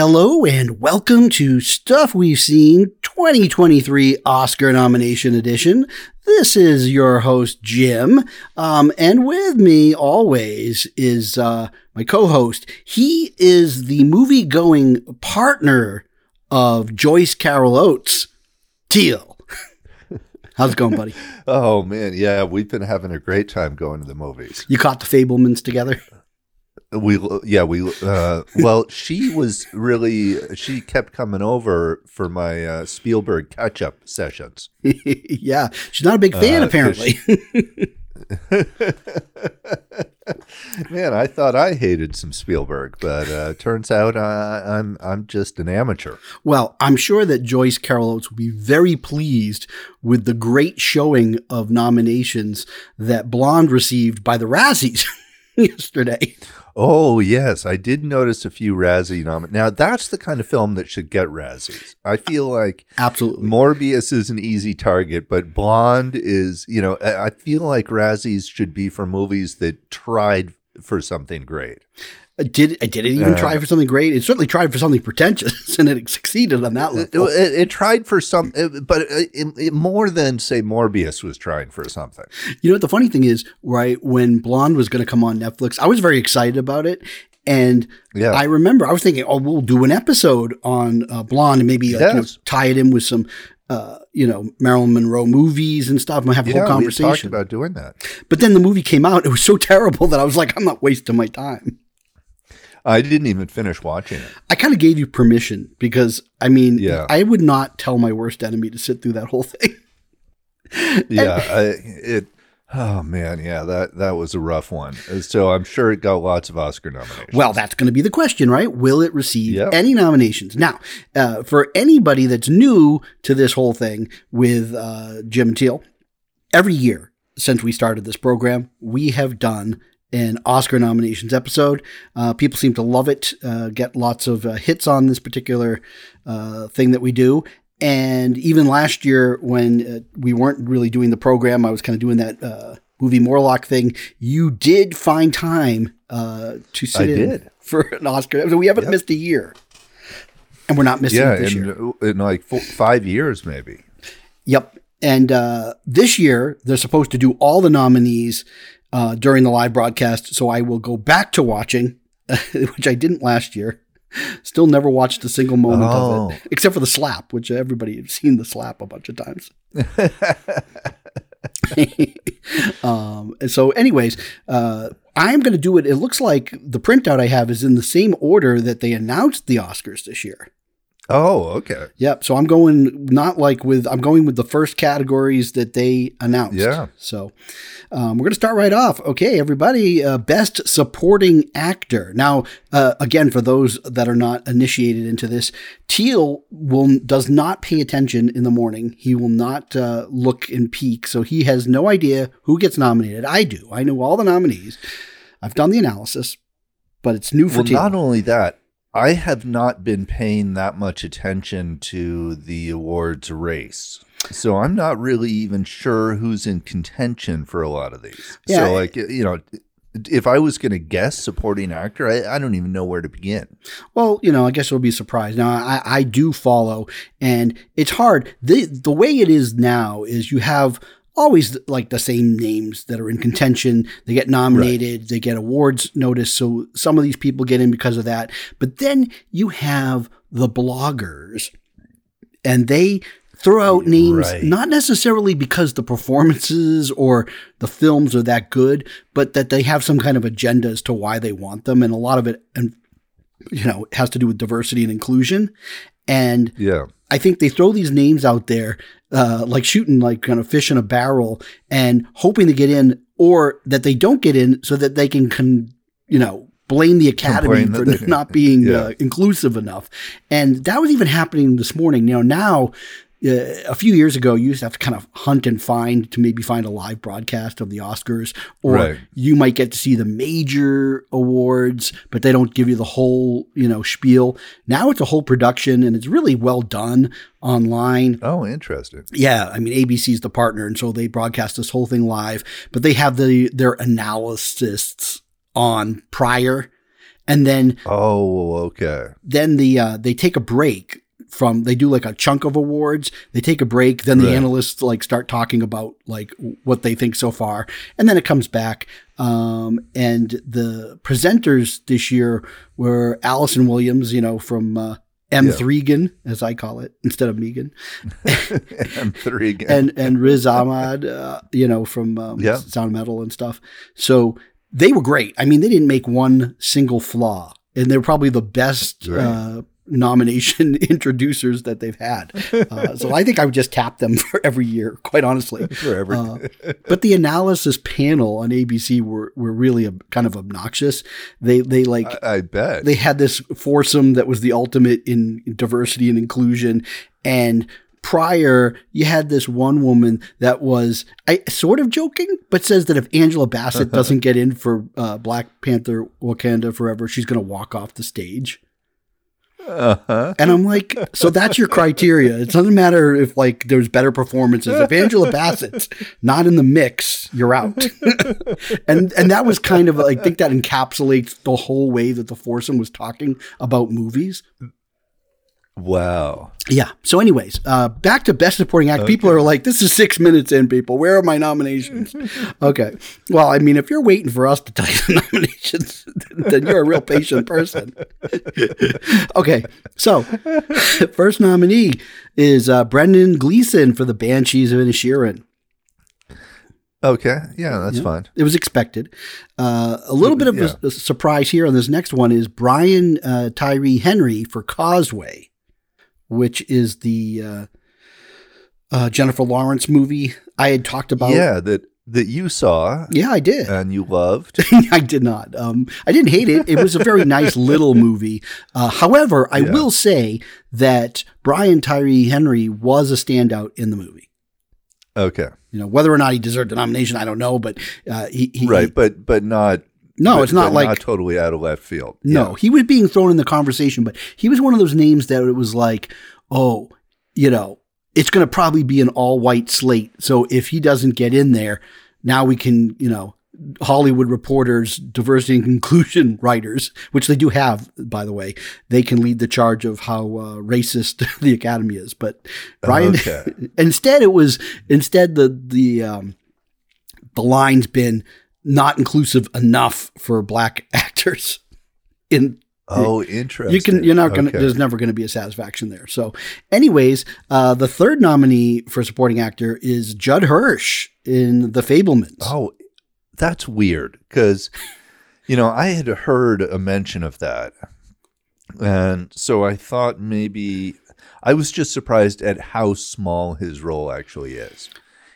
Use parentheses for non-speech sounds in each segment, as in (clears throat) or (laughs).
Hello and welcome to Stuff We've Seen 2023 Oscar nomination edition. This is your host, Jim. Um, and with me always is uh, my co host. He is the movie going partner of Joyce Carol Oates, Teal. How's it going, buddy? (laughs) oh, man. Yeah, we've been having a great time going to the movies. You caught the Fabelmans together? We yeah we uh well she was really she kept coming over for my uh spielberg catch up sessions. (laughs) Yeah she's not a big fan uh, apparently. (laughs) man i thought i hated some spielberg but uh turns out uh, i'm i'm just an amateur. Well i'm sure that joyce carol oates will be very pleased with the great showing of nominations that blonde received by the razzies (laughs) yesterday Oh yes, I did notice a few Razzie. Now that's the kind of film that should get Razzies. I feel like absolutely Morbius is an easy target, but Blonde is. You know, I feel like Razzies should be for movies that tried for something great. Did did it even uh, try for something great? It certainly tried for something pretentious, (laughs) and it succeeded on that level. It, it, it tried for some, but it, more than say Morbius was trying for something. You know what the funny thing is, right? When Blonde was going to come on Netflix, I was very excited about it, and yeah. I remember I was thinking, oh, we'll do an episode on uh, Blonde and maybe like, yes. you know, tie it in with some uh, you know, Marilyn Monroe movies and stuff. i'm have a yeah, whole conversation. About doing that. But then the movie came out. It was so terrible (laughs) that I was like, I'm not wasting my time. I didn't even finish watching it. I kind of gave you permission because I mean, yeah. I would not tell my worst enemy to sit through that whole (laughs) thing. yeah, I, it. Oh man, yeah that that was a rough one. So I'm sure it got lots of Oscar nominations. Well, that's going to be the question, right? Will it receive yep. any nominations? Now, uh, for anybody that's new to this whole thing with uh, Jim Teal, every year since we started this program, we have done an Oscar nominations episode. Uh, people seem to love it, uh, get lots of uh, hits on this particular uh, thing that we do. And even last year, when uh, we weren't really doing the program, I was kind of doing that uh, movie Morlock thing. You did find time to sit I in did. (laughs) for an Oscar. So we haven't yep. missed a year. And we're not missing yeah, this in, year. in like four, five years, maybe. Yep. And this year, they're supposed to do all the nominees uh, during the live broadcast. So I will go back to watching, (laughs) which I didn't last year. Still never watched a single moment oh. of it, oh. except for the slap, which everybody has seen the slap a bunch of times. (laughs) um, and so, anyways, uh, I'm going to do it. It looks like the printout I have is in the same order that they announced the Oscars this year. Oh, okay. Yep. So I'm going not like with I'm going with the first categories that they announced. Yeah. So um, we're going to start right off. Okay, everybody. Uh, best supporting actor. Now, uh, again, for those that are not initiated into this, Teal will does not pay attention in the morning. He will not uh, look and peek, so he has no idea who gets nominated. I do. I know all the nominees. I've done the analysis, but it's new for well, Teal. Not only that, I have not been paying that much attention to the awards race. So I'm not really even sure who's in contention for a lot of these. Yeah, so like you know, if I was going to guess supporting actor, I, I, don't even know where to begin. Well, you know, I guess it'll be surprised. Now, I, I do follow, and it's hard. the The way it is now is you have always like the same names that are in contention. They get nominated, right. they get awards notice. So some of these people get in because of that. But then you have the bloggers, and they throw out names right. not necessarily because the performances or the films are that good, but that they have some kind of agenda as to why they want them, and a lot of it, and you know, has to do with diversity and inclusion. And yeah, I think they throw these names out there, uh, like shooting like kind of fish in a barrel and hoping to get in, or that they don't get in so that they can, con- you know, blame the academy for not (laughs) being yeah. uh, inclusive enough. And that was even happening this morning. You know, now uh, a few years ago, you used to have to kind of hunt and find to maybe find a live broadcast of the Oscars, or right. you might get to see the major awards, but they don't give you the whole, you know, spiel. Now it's a whole production and it's really well done online. Oh, interesting. Yeah, I mean ABC is the partner, and so they broadcast this whole thing live, but they have the their analysts on prior and then oh, okay. Then the uh, they take a break from they do like a chunk of awards they take a break then the right. analysts like start talking about like what they think so far and then it comes back um, and the presenters this year were Allison Williams you know from uh, M3gan, yeah. as I call it, instead of Megan. (laughs) M3gan. and and Riz Ahmed, uh, you know, from um, yeah. Sound Metal and stuff. So they were great. I mean, they didn't make one single flaw, and they're probably the best right. uh, nomination (laughs) introducers that they've had. Uh, so I think I would just tap them (laughs) for every year, quite honestly. (laughs) Forever. Uh, but the analysis panel on ABC were were really a, kind of obnoxious. They they like I, I, bet they had this foursome that was the ultimate in diversity and inclusion and prior you had this one woman that was I sort of joking but says that if Angela Bassett doesn't get in for uh, Black Panther Wakanda Forever she's going to walk off the stage. Uh-huh. And I'm like, so that's your criteria. It doesn't matter if like there's better performances. If Angela Bassett's not in the mix, you're out. (laughs) and and that was kind of like I think that encapsulates the whole way that the foursome was talking about movies. Wow. Yeah. So, anyways, uh, back to best supporting act. Okay. People are like, "This is six minutes in, people. Where are my nominations?" (laughs) okay. Well, I mean, if you're waiting for us to tell you the (laughs) nominations, then you're a real patient person. (laughs) okay. So, first nominee is uh, Brendan Gleeson for the Banshees of Inisherin. Okay. Yeah, that's yeah. fine. It was expected. Uh, a little bit of yeah. a, a, surprise here on this next one is Brian uh, Tyree Henry for Causeway which is the uh, uh, Jennifer Lawrence movie I had talked about. Yeah, that that you saw. Yeah, I did, and you loved. (laughs) I did not. Um, I didn't hate it. It was a very nice (laughs) little movie. Uh, however, I yeah. will say that Brian Tyree Henry was a standout in the movie. Okay. You know whether or not he deserved the nomination, I don't know, but uh, he, he, right, but but not no, but, it's not like not totally out of left field. No, yeah. he was being thrown in the conversation, but he was one of those names that it was like, oh, you know, it's going to probably be an all white slate. So if he doesn't get in there, now we can, you know, Hollywood reporters, diversity and inclusion (laughs) writers, which they do have, by the way, they can lead the charge of how uh, racist (laughs) the Academy is. But Brian, okay. (laughs) instead, it was instead the the um, the line's been not inclusive enough for black (laughs) actors in Oh, interesting. You can. You're not gonna. Okay. There's never going to be a satisfaction there. So, anyways, uh, the third nominee for supporting actor is Judd Hirsch in The Fabelmans. Oh, that's weird because, you know, I had heard a mention of that, and so I thought maybe I was just surprised at how small his role actually is.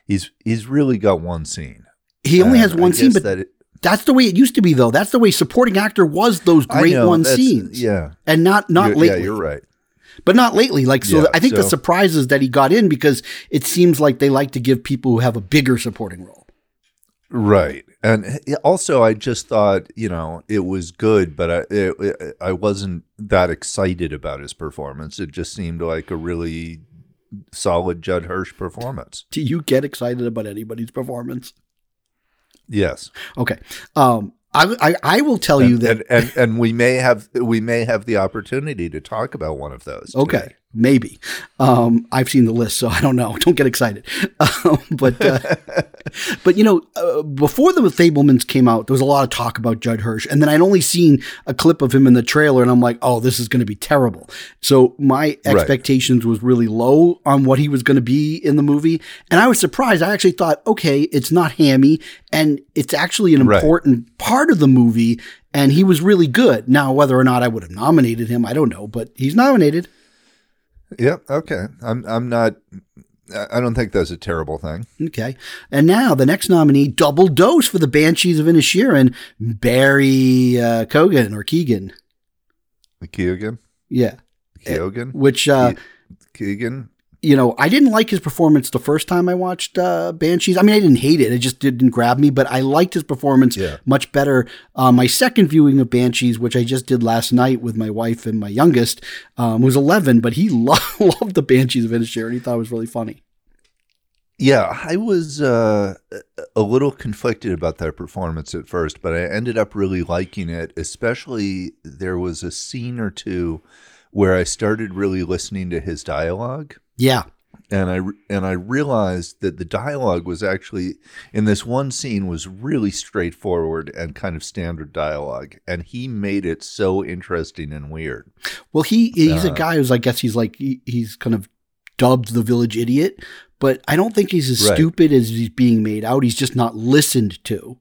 He's he's really got one scene. He only has one scene, but it, that's the way it used to be, though. That's the way supporting actor was. Those great know, one scenes, yeah, and not not you're, lately. Yeah, you're right. But not lately. Like so, yeah, I think so. the surprise is that he got in because it seems like they like to give people who have a bigger supporting role. Right, and eh, also I just thought you know it was good, but I it, it, I wasn't that excited about his performance. It just seemed like a really solid Judd Hirsch performance. Do you get excited about anybody's performance? Yes. Okay. Um, I, I, I will tell and, you that, and, and, and we may have we may have the opportunity to talk about one of those. Okay. Today. Maybe. Um, I've seen the list, so I don't know. (laughs) Don't get excited. Um, but, uh, (laughs) but you know, uh, before the Fabelmans came out, there was a lot of talk about Judd Hirsch. And then I'd only seen a clip of him in the trailer, and I'm like, oh, this is going to be terrible. So my expectations right. was really low on what he was going to be in the movie. And I was surprised. I actually thought, okay, it's not hammy, and it's actually an important right. part of the movie. And he was really good. Now, whether or not I would have nominated him, I don't know, but he's nominated. Yep. Okay. I'm. I'm not. I don't think that's a terrible thing. Okay. And now the next nominee, double dose for the Banshees of Inisherin, Barry uh, Kogan or Keegan. Keegan. Yeah. Keegan. Which uh, Keegan you know, I didn't like his performance the first time I watched uh, Banshees. I mean, I didn't hate it; it just didn't grab me. But I liked his performance yeah. much better. Uh, my second viewing of Banshees, which I just did last night with my wife and my youngest, um, was eleven. But he (laughs) lo- loved the Banshees of Inisherin, and he thought it was really funny. Yeah, I was uh, a little conflicted about that performance at first, but I ended up really liking it. Especially there was a scene or two where I started really listening to his dialogue. Yeah, and I and I realized that the dialogue was actually in this one scene was really straightforward and kind of standard dialogue, and he made it so interesting and weird. Well, he he's uh, a guy who's I guess he's like he, he's kind of dubbed the village idiot, but I don't think he's as right. stupid as he's being made out. He's just not listened to.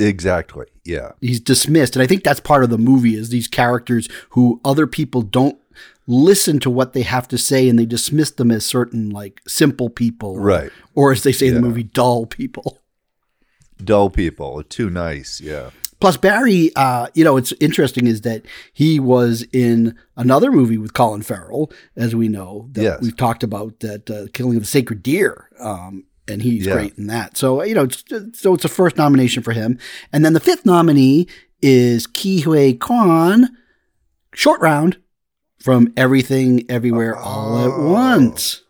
Exactly. Yeah. He's dismissed, and I think that's part of the movie is these characters who other people don't listen to what they have to say and they dismiss them as certain like simple people. Right. Or, or as they say yeah. in the movie, dull people. Dull people. Too nice. Yeah. Plus, Barry, uh, you know, it's interesting is that he was in another movie with Colin Farrell, as we know, that yes. we've talked about, that uh, Killing of the Sacred Deer. Um, and he's yeah. great in that. So, you know, it's, so it's a first nomination for him. And then the fifth nominee is Ke Huy Quan, Short Round, from Everything Everywhere All at oh. Once.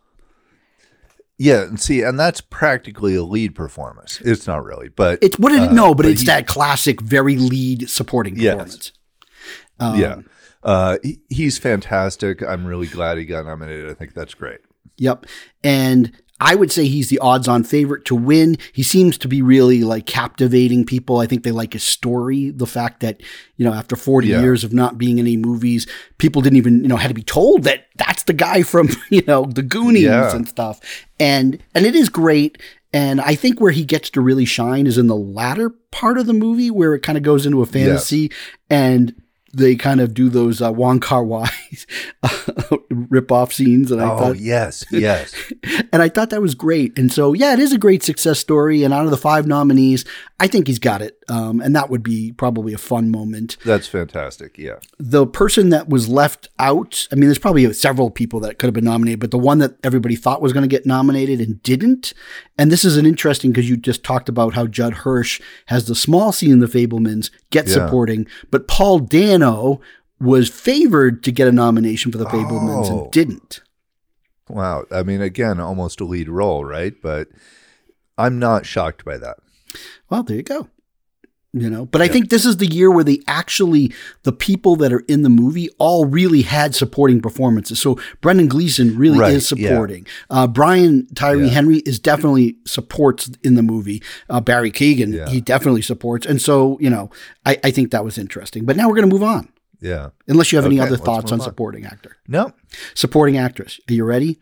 Yeah, and see, and that's practically a lead performance. It's not really, but it's what did it uh, no, but, but it's that classic, very lead supporting performance. Yes. Um, yeah, uh, he, he's fantastic. I'm really glad he got nominated. I think that's great. Yep, and I would say he's the odds on favorite to win. He seems to be really like captivating people. I think they like his story. The fact that, you know, after 40 yeah. years of not being in any movies, people didn't even, you know, had to be told that that's the guy from, (laughs) you know, the Goonies yeah. and stuff. And, and it is great. And I think where he gets to really shine is in the latter part of the movie where it kind of goes into a fantasy and they kind of do those uh, Wong Kar Wai (laughs) rip off scenes, and I oh, thought, yes, yes, (laughs) and I thought that was great. And so, yeah, it is a great success story. And out of the five nominees, I think he's got it, um, and that would be probably a fun moment. That's fantastic. Yeah, the person that was left out. I mean, there's probably several people that could have been nominated, but the one that everybody thought was going to get nominated and didn't. And this is an interesting because you just talked about how Judd Hirsch has the small scene in The Fabelmans, get yeah. supporting, but Paul Dano was favored to get a nomination for The Fabelmans oh. and didn't. Wow. I mean, again, almost a lead role, right? But I'm not shocked by that. Well, there you go you know? But i think this is the year where they actually the people that are in the movie all really had supporting performances. So brendan gleeson really right, is supporting. Yeah. uh, brian tyree yeah. henry is definitely supports in the movie. Uh, barry keegan yeah. he definitely supports. And so you know I, I think that was interesting. But now we're going to move on. Yeah. Unless you have okay, any other thoughts on, on. supporting actor. No supporting actress. Are you ready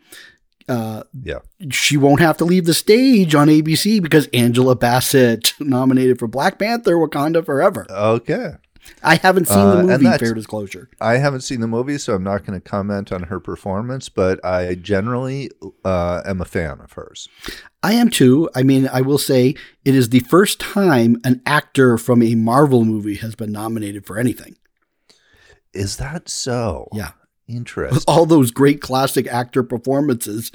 uh, yeah, she won't have to leave the stage on ABC because Angela Bassett (laughs) nominated for Black Panther: Wakanda Forever. Okay. I haven't seen the uh, movie. fair disclosure. I haven't seen the movie, so I'm not going to comment on her performance. But I generally uh, am a fan of hers. I am too. I mean, I will say it is the first time an actor from a Marvel movie has been nominated for anything. Is that so? Yeah. Interesting. (laughs) All those great classic actor performances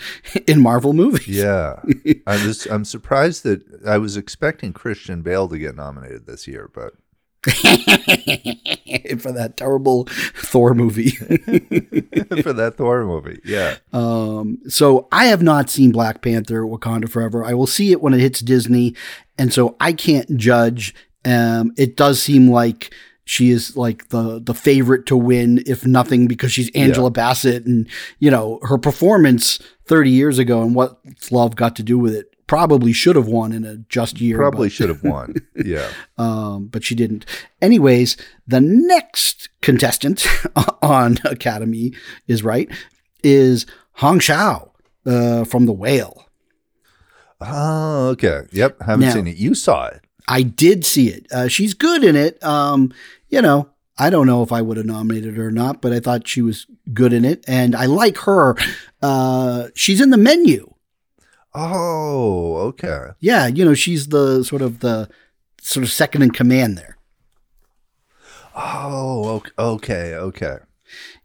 in Marvel movies. Yeah. (laughs) I'm just I'm surprised that I was expecting Christian Bale to get nominated this year, but (laughs) for that terrible Thor movie. for that Thor movie. Yeah. Um so I have not seen Black Panther Wakanda Forever. I will see it when it hits Disney and so I can't judge um it does seem like she is like the the favorite to win, if nothing, because she's Angela yeah. Bassett, and you know her performance 30 years ago and what love got to do with it. Probably should have won in a just year. Probably should have won. (laughs) Yeah. um, but she didn't. Anyways, the next contestant (laughs) on Academy is right is Hong Chau uh, from The Whale. Oh, okay. Yep. Haven't now, seen it. You saw it. I did see it. Uh, she's good in it. Um, you know, I don't know if I would have nominated her or not, but I thought she was good in it. And I like her. Uh, she's in the menu. Oh, okay. Yeah, you know, she's the sort of the sort of second in command there. Oh, okay, okay.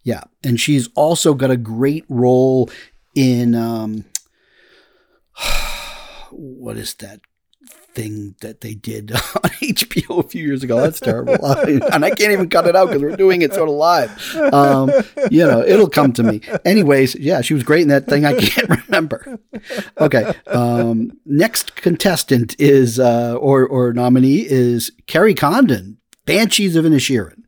Yeah, and she's also got a great role in um (sighs) what is that thing that they did (laughs) on HBO a few years ago. That's terrible. (laughs) and I can't even cut it out because we're doing it sort of live. Um, you know, it'll come to me. Anyways, yeah, she was great in that thing. I can't (laughs) remember. Okay. Um, next contestant is, uh, or, or nominee is Kerry Condon, Banshees of Inisherin.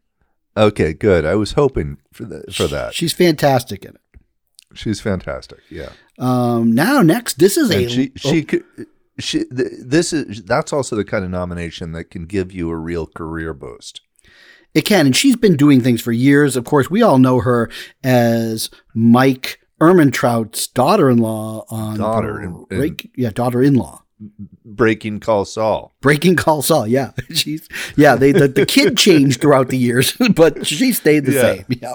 Okay, good. I was hoping for, the, for that. She's fantastic in it. She's fantastic. Yeah. Um, now, next, this is and a. She, she oh. could she this is that's also the kind of nomination that can give you a real career boost. It can, and she's been doing things for years. Of course, we all know her as Mike Ehrmantraut's daughter-in-law on daughter, break, yeah, daughter-in-law. Breaking Call Saul. Breaking Call Saul. Yeah, (laughs) she's yeah. They the, the kid changed throughout the years, (laughs) but she stayed the yeah. same. Yeah.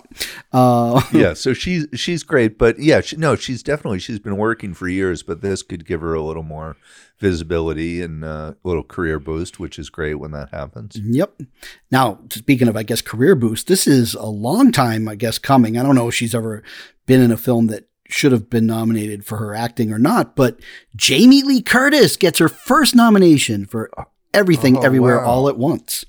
Uh, (laughs) yeah. So she's she's great, but yeah, she, no, she's definitely she's been working for years, but this could give her a little more visibility and a little career boost, which is great when that happens. Yep. Now, speaking of, I guess, career boost, this is a long time, I guess, coming. I don't know if she's ever been in a film that should have been nominated for her acting or not, but Jamie Lee Curtis gets her first nomination for Everything oh, Everywhere wow. All at Once.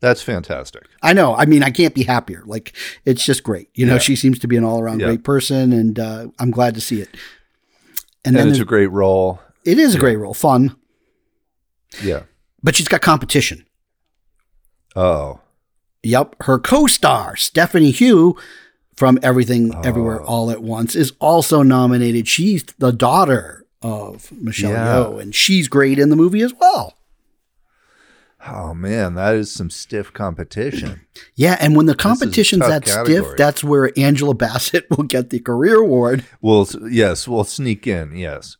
That's fantastic. I know. I mean, I can't be happier. Like, it's just great. You know, yeah. she seems to be an all around yeah. great person, and uh, I'm glad to see it. And, and it's a great role. It is a great role, fun. Yeah. But she's got competition. Oh. Yep. Her co star, Stephanie Hsu from Everything oh. Everywhere All at Once, is also nominated. She's the daughter of Michelle yeah. Yeoh, and she's great in the movie as well. Oh man, that is some stiff competition. (clears throat) Yeah, and when the competition's that category. stiff, that's where Angela Bassett (laughs) will get the career award. Well, yes, we'll sneak in. Yes.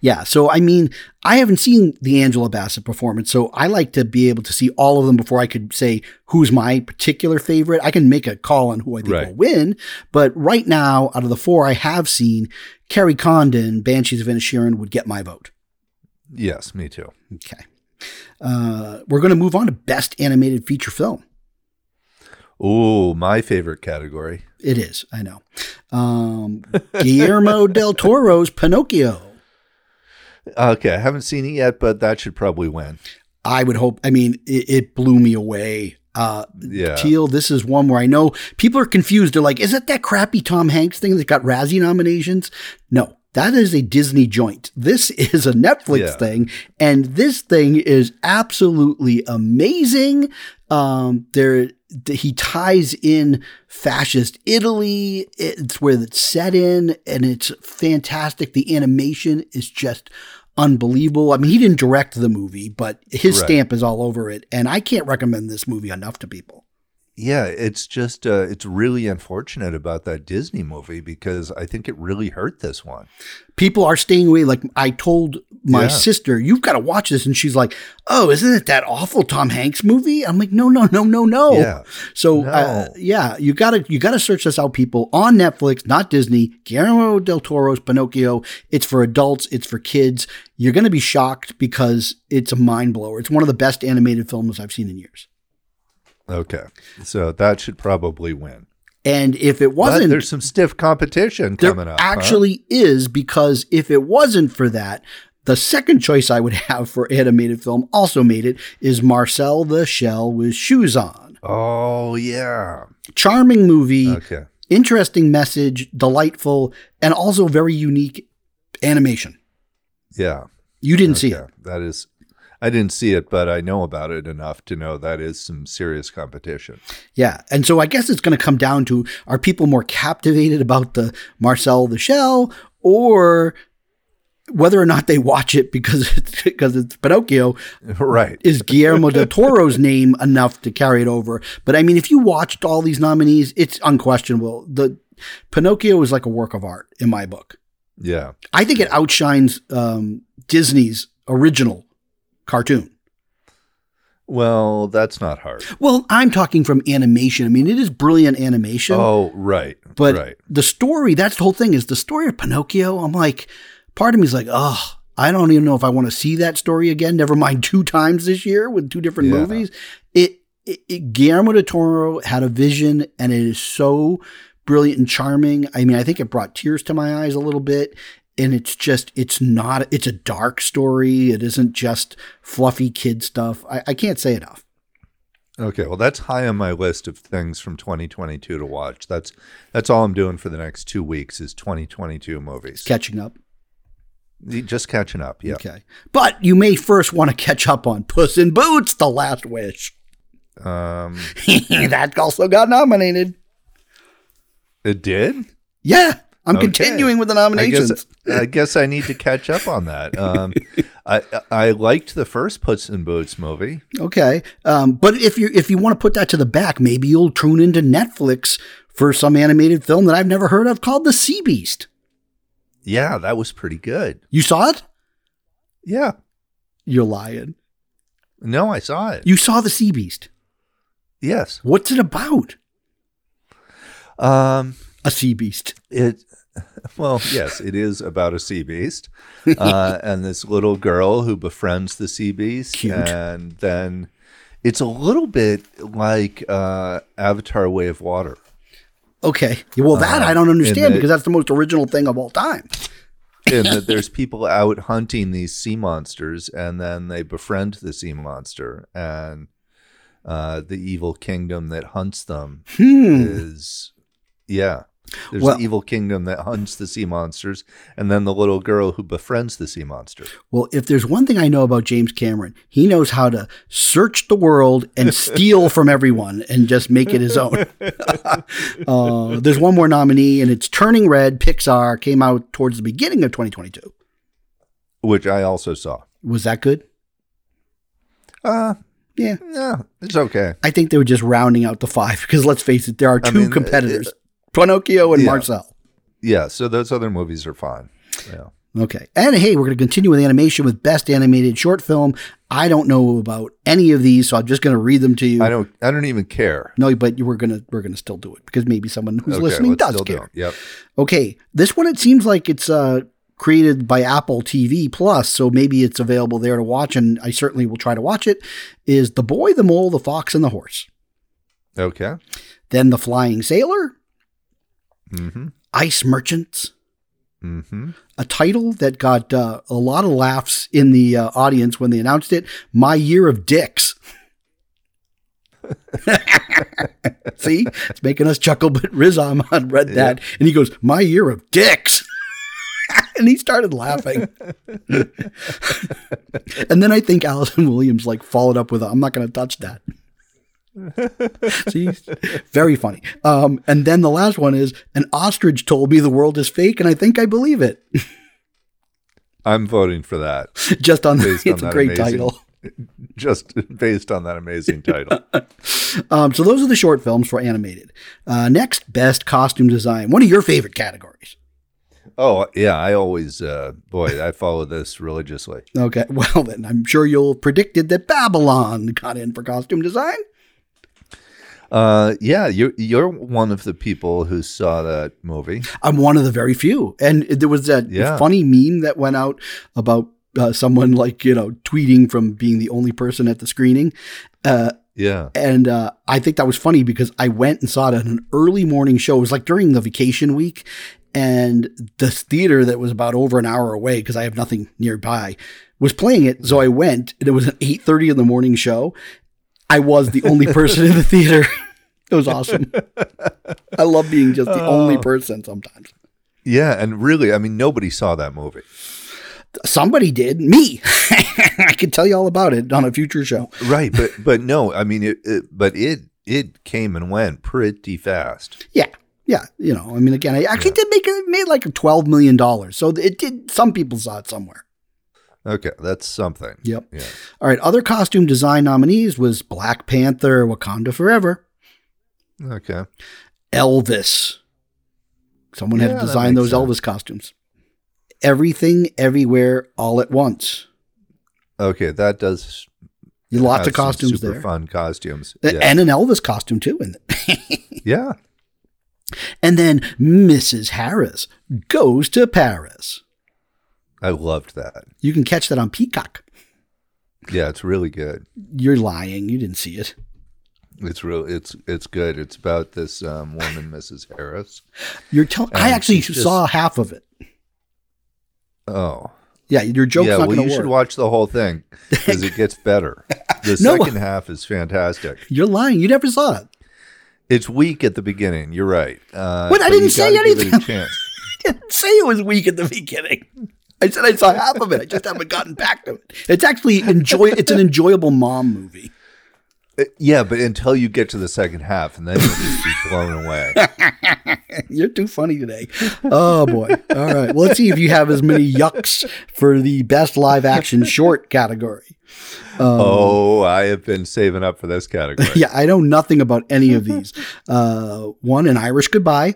Yeah, so I mean, I haven't seen the Angela Bassett performance, so I like to be able to see all of them before I could say who's my particular favorite. I can make a call on who I think right. will win, but right now, out of the four I have seen, Kerry Condon, Banshees of Inisherin would get my vote. Yes, me too. Okay. Uh, we're going to move on to best animated feature film. Oh, my favorite category. It is. I know. Um, Guillermo del Toro's Pinocchio. Okay, I haven't seen it yet, but that should probably win. I would hope. I mean, it, it blew me away. Uh, yeah. Teal, this is one where I know people are confused. They're like, is it that crappy Tom Hanks thing that got Razzie nominations? No, that is a Disney joint. This (laughs) is a Netflix yeah. thing, and this thing is absolutely amazing. Um, there, he ties in fascist Italy. It's where it's set in, and it's fantastic. The animation is just unbelievable. I mean, he didn't direct the movie, but his right. stamp is all over it, and I can't recommend this movie enough to people. Yeah, it's just uh, it's really unfortunate about that Disney movie because I think it really hurt this one. People are staying away. Like I told my yeah. sister, you've got to watch this, and she's like, "Oh, isn't it that awful Tom Hanks movie?" I'm like, "No, no, no, no, no." Yeah. So no. Uh, yeah, you gotta you gotta search this out, people, on Netflix, not Disney. Guillermo del Toro's Pinocchio. It's for adults. It's for kids. You're gonna be shocked because it's a mind blower. It's one of the best animated films I've seen in years. Okay. So that should probably win. And if it wasn't, but there's some stiff competition coming up. Actually, huh? is because if it wasn't for that, the second choice I would (laughs) have for animated film also made it is Marcel the Shell with Shoes On. Oh yeah, charming movie. Okay, interesting message, delightful, and also very unique animation. Yeah, you didn't okay. see it. That is I didn't see it, but I know about it enough to know that is some serious competition. Yeah. And so I guess it's going to come down to are people more captivated about the Marcel the Shell or whether or not they watch it because it's, because it's Pinocchio, (laughs) right? Is Guillermo del Toro's name enough to carry it over? But I mean, if you watched all these nominees, it's unquestionable. The Pinocchio is like a work of art in my book. Yeah, I think it outshines um, Disney's original cartoon. Well, that's not hard. Well, I'm talking from animation. I mean, it is brilliant animation. Oh, right. But right. the story, that's the whole thing, is the story of Pinocchio. I'm like, part of me is like, oh, I don't even know if I want to see that story again. Never mind two times this year with two different yeah. movies. It, it, it, Guillermo del Toro had a vision, and it is so brilliant and charming. I mean, I think it brought tears to my eyes a little bit. And it's just it's not it's a dark story. It isn't just fluffy kid stuff. I, I can't say enough. Okay, well that's high on my list of things from 2022 to watch. That's that's all I'm doing for the next 2 weeks is 2022 movies. Catching up. Just catching up, yeah. Okay. But you may first want to catch up on Puss in Boots: The Last Wish. Um (laughs) that also got nominated. It did? Yeah. I'm okay. continuing with the nominations. I guess, I need to catch up on that. Um, (laughs) I I liked the first Puss in Boots movie. Okay, um, but if you if you want to put that to the back, maybe you'll tune into Netflix for some animated film that I've never heard of called The Sea Beast. Yeah, that was pretty good. You saw it? Yeah. You're lying. No, I saw it. You saw The Sea Beast? Yes. What's it about? Um, a sea beast. It (laughs) well, yes, it is about a sea beast uh, and this little girl who befriends the sea beast, Cute. and then it's a little bit like uh, Avatar: Way of Water. Okay, well that uh, I don't understand because that's the most original thing of all time. and that there's people out hunting these sea monsters, and then they befriend the sea monster, and uh, the evil kingdom that hunts them hmm. is yeah there's well, the evil kingdom that hunts the sea monsters, and then the little girl who befriends the sea monster. Well, if there's one thing I know about James Cameron, he knows how to search the world and steal (laughs) from everyone and just make it his own. (laughs) uh, there's one more nominee, and it's Turning Red. Pixar came out towards the beginning of 2022, which I also saw. Was that good? Uh, yeah. Yeah, it's okay. I think they were just rounding out the five because let's face it, there are two I mean, competitors. It, Pinocchio and yeah. Marcel. Yeah, so those other movies are fine. Yeah. Okay. And hey, we're going to continue with animation with best animated short film. I don't know about any of these, so I'm just going to read them to you. I don't I don't even care. No, but we're going to we're going to still do it because maybe someone who's okay, listening does care. Do yep. Okay. This one it seems like it's uh created by Apple TV Plus, so maybe it's available there to watch and I certainly will try to watch it. Is The Boy, the Mole, the Fox and the Horse. Okay. Then The Flying Sailor, mm-hmm. Ice Merchants. Mm-hmm. A title that got uh, a lot of laughs in the uh, audience when they announced it. My Year of Dicks. (laughs) See, it's making us chuckle. But Riz Ahmed read that yeah. and he goes, "My year of dicks," (laughs) and he started laughing. (laughs) and then I think Allison Williams like followed up with, "I'm not going to touch that." See, very funny. Um, and then the last one is an ostrich told me the world is fake, and I think I believe it. (laughs) I'm voting for that. Just on the, it's on a great amazing, title. (laughs) Just based on that amazing title. (laughs) um, so those are the short films for animated. Uh, next, best costume design. One of your favorite categories. Oh yeah, I always uh, boy, I follow this religiously. Okay, well then I'm sure you'll predicted that Babylon got in for costume design. Uh, yeah, you're you're one of the people who saw that movie. I'm one of the very few, and there was that yeah. funny meme that went out about uh, someone like you know tweeting from being the only person at the screening. Uh, yeah, and uh, I think that was funny because I went and saw it at an early morning show. It was like during the vacation week, and the theater that was about over an hour away because I have nothing nearby was playing it. So I went, and it was an eight thirty in the morning show, I was the only person in the (laughs) theater. it was awesome. I love being just the only oh. person sometimes. Yeah, and really, I mean, nobody saw that movie. Somebody did. Me. (laughs) I could tell you all about it on a future show. Right, but but no, I mean, it, it but it it came and went pretty fast. Yeah, yeah, you know, I mean, again, I actually yeah. did make it made like twelve million dollars, so it did. Some people saw it somewhere. Okay, that's something. Yep. Yeah. All right. Other costume design nominees was Black Panther, Wakanda Forever. Okay. Elvis. Someone yeah, had to design those sense. Elvis costumes. Everything, everywhere, all at once. Okay, that does. Lots of costumes super there. Fun costumes, yeah. and an Elvis costume too. In (laughs) yeah. And then Mrs. Harris goes to Paris. I loved that. You can catch that on Peacock. Yeah, it's really good. You're lying. You didn't see it. It's real. It's it's good. It's about this um, woman, Mrs. Harris. You're telling. I actually saw half of it. Oh. Yeah, your joke's yeah, not well, going you should watch the whole thing because it gets better. (laughs) The No. second half is fantastic. You're lying. You never saw it. It's weak at the beginning. You're right. Uh, What? I didn't say gotta give it a anything. (laughs) I didn't say it was weak at the beginning. I said I saw half of it. I just haven't gotten back to it. It's actually enjoy. It's an enjoyable mom movie. Yeah, but until you get to the second half, and then you'll just be blown away. (laughs) You're too funny today. Oh boy. All right. Well, let's see if you have as many yucks for the best live action short category. oh, I have been saving up for this category. (laughs) Yeah, I know nothing about any of these. Uh, one, an Irish goodbye.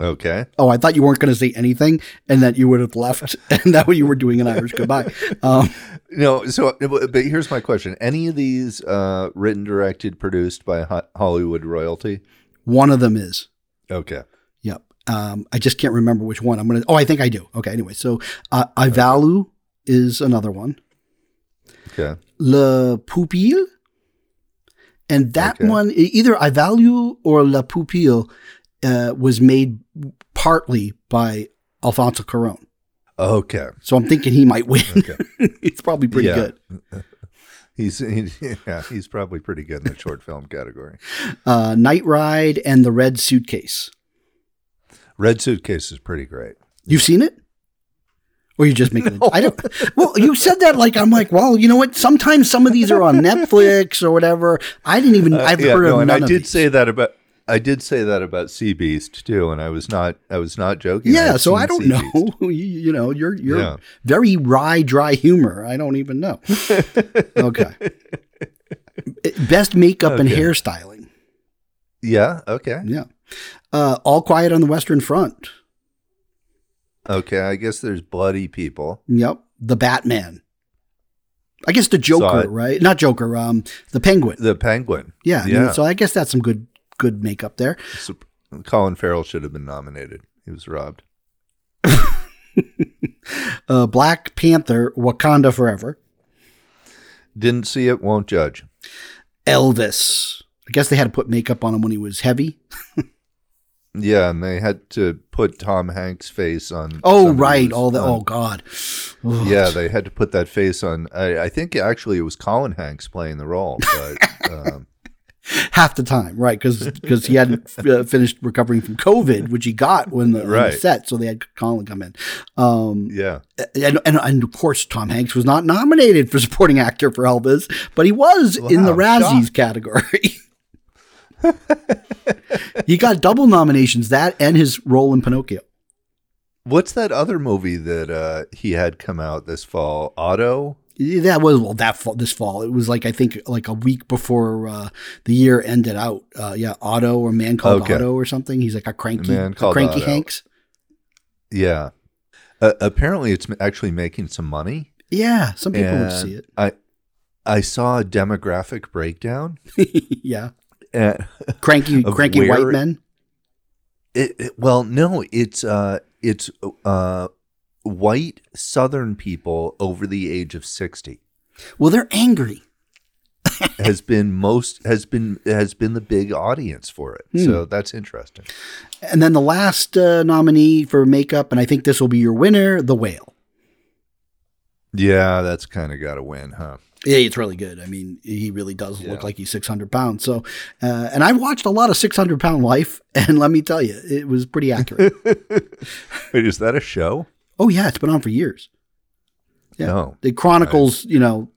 Okay. Oh, I thought you weren't going to say anything, and that you would have left, (laughs) and that you were doing an Irish goodbye. Um, (laughs) No, so but here's my question: Any of these uh, written, directed, produced by Hollywood royalty? one of them is. Okay. Yep. Um, I just can't remember which one. I'm gonna. Oh, I think I do. Okay. Anyway, so uh, Ivalu is another one. Okay. Le Pupille, and that Okay. one either Ivalu or La Pupille uh, was made partly by Alfonso Cuarón. Okay. So I'm thinking he might win. Okay. (laughs) it's probably pretty Yeah. good. (laughs) He's he, yeah, he's probably pretty good in the short film category. Uh, Night Ride and The Red Suitcase. Red Suitcase is pretty great. You've seen it? Or you just making it? I don't. (laughs) Well, you said that like I'm like, well, you know what? Sometimes some of these are on Netflix or whatever. I didn't even. I've Uh, Yeah, heard no, of and none I did say that about I did say that about Sea Beast too, and I was not I was not joking. Yeah, had so I don't Sea know. (laughs) You, you know, you're you're Yeah. very wry, dry humor. I don't even know. (laughs) okay. Best makeup and hairstyling. Yeah. Okay. Yeah. Uh, All Quiet on the Western Front. Okay. I guess there's bloody people. Yep. The Batman. I guess the Joker, right? Not Joker. Um, the Penguin. The Penguin. Yeah. I mean, Yeah. so I guess that's some good good makeup there. Colin Farrell should have been nominated. He was robbed. (laughs) Uh, Black Panther, Wakanda Forever. Didn't see it. Won't judge. Elvis. I guess they had to put makeup on him when he was heavy. (laughs) Yeah, and they had to put Tom Hanks' face on. Oh, right. All the. Oh, God. Ugh. Yeah, they had to put that face on. I, I think actually it was Colin Hanks playing the role, but (laughs) um, half the time, right? Because he hadn't uh, finished recovering from COVID, which he got when the, on the set, so they had Colin come in. Um, yeah, and, and and of course, Tom Hanks was not nominated for supporting actor for Elvis, but he was in the Razzies shocked. category. he got double nominations, that and his role in Pinocchio. what's that other movie that uh, he had come out this fall? Otto. That was well that fall, this fall. It was like I think like a week before uh, the year ended out. Uh, yeah, Otto or Man Called Okay. Otto or something. He's like a cranky, Man a cranky Otto. Hanks. Yeah. Uh, apparently, it's actually making some money. Yeah, some people would see it. I I saw a demographic breakdown. (laughs) yeah, And cranky, cranky white men. it, it- well, no, it's uh, it's uh, white Southern people over the age of sixty Well, they're angry. (laughs) has been most has been has been the big audience for it. Hmm. So that's interesting. And then the last uh, nominee for makeup, and I think this will be your winner, The Whale. Yeah, that's kind of got to win, huh? Yeah, it's really good. I mean, he really does Yeah. look like he's 600 pounds. So, uh, and I've watched a lot of 600 pound life, (laughs) and let me tell you, it was pretty accurate. (laughs) Wait, is that a show? Oh, yeah, it's been on for years. Yeah. No. It chronicles, you know,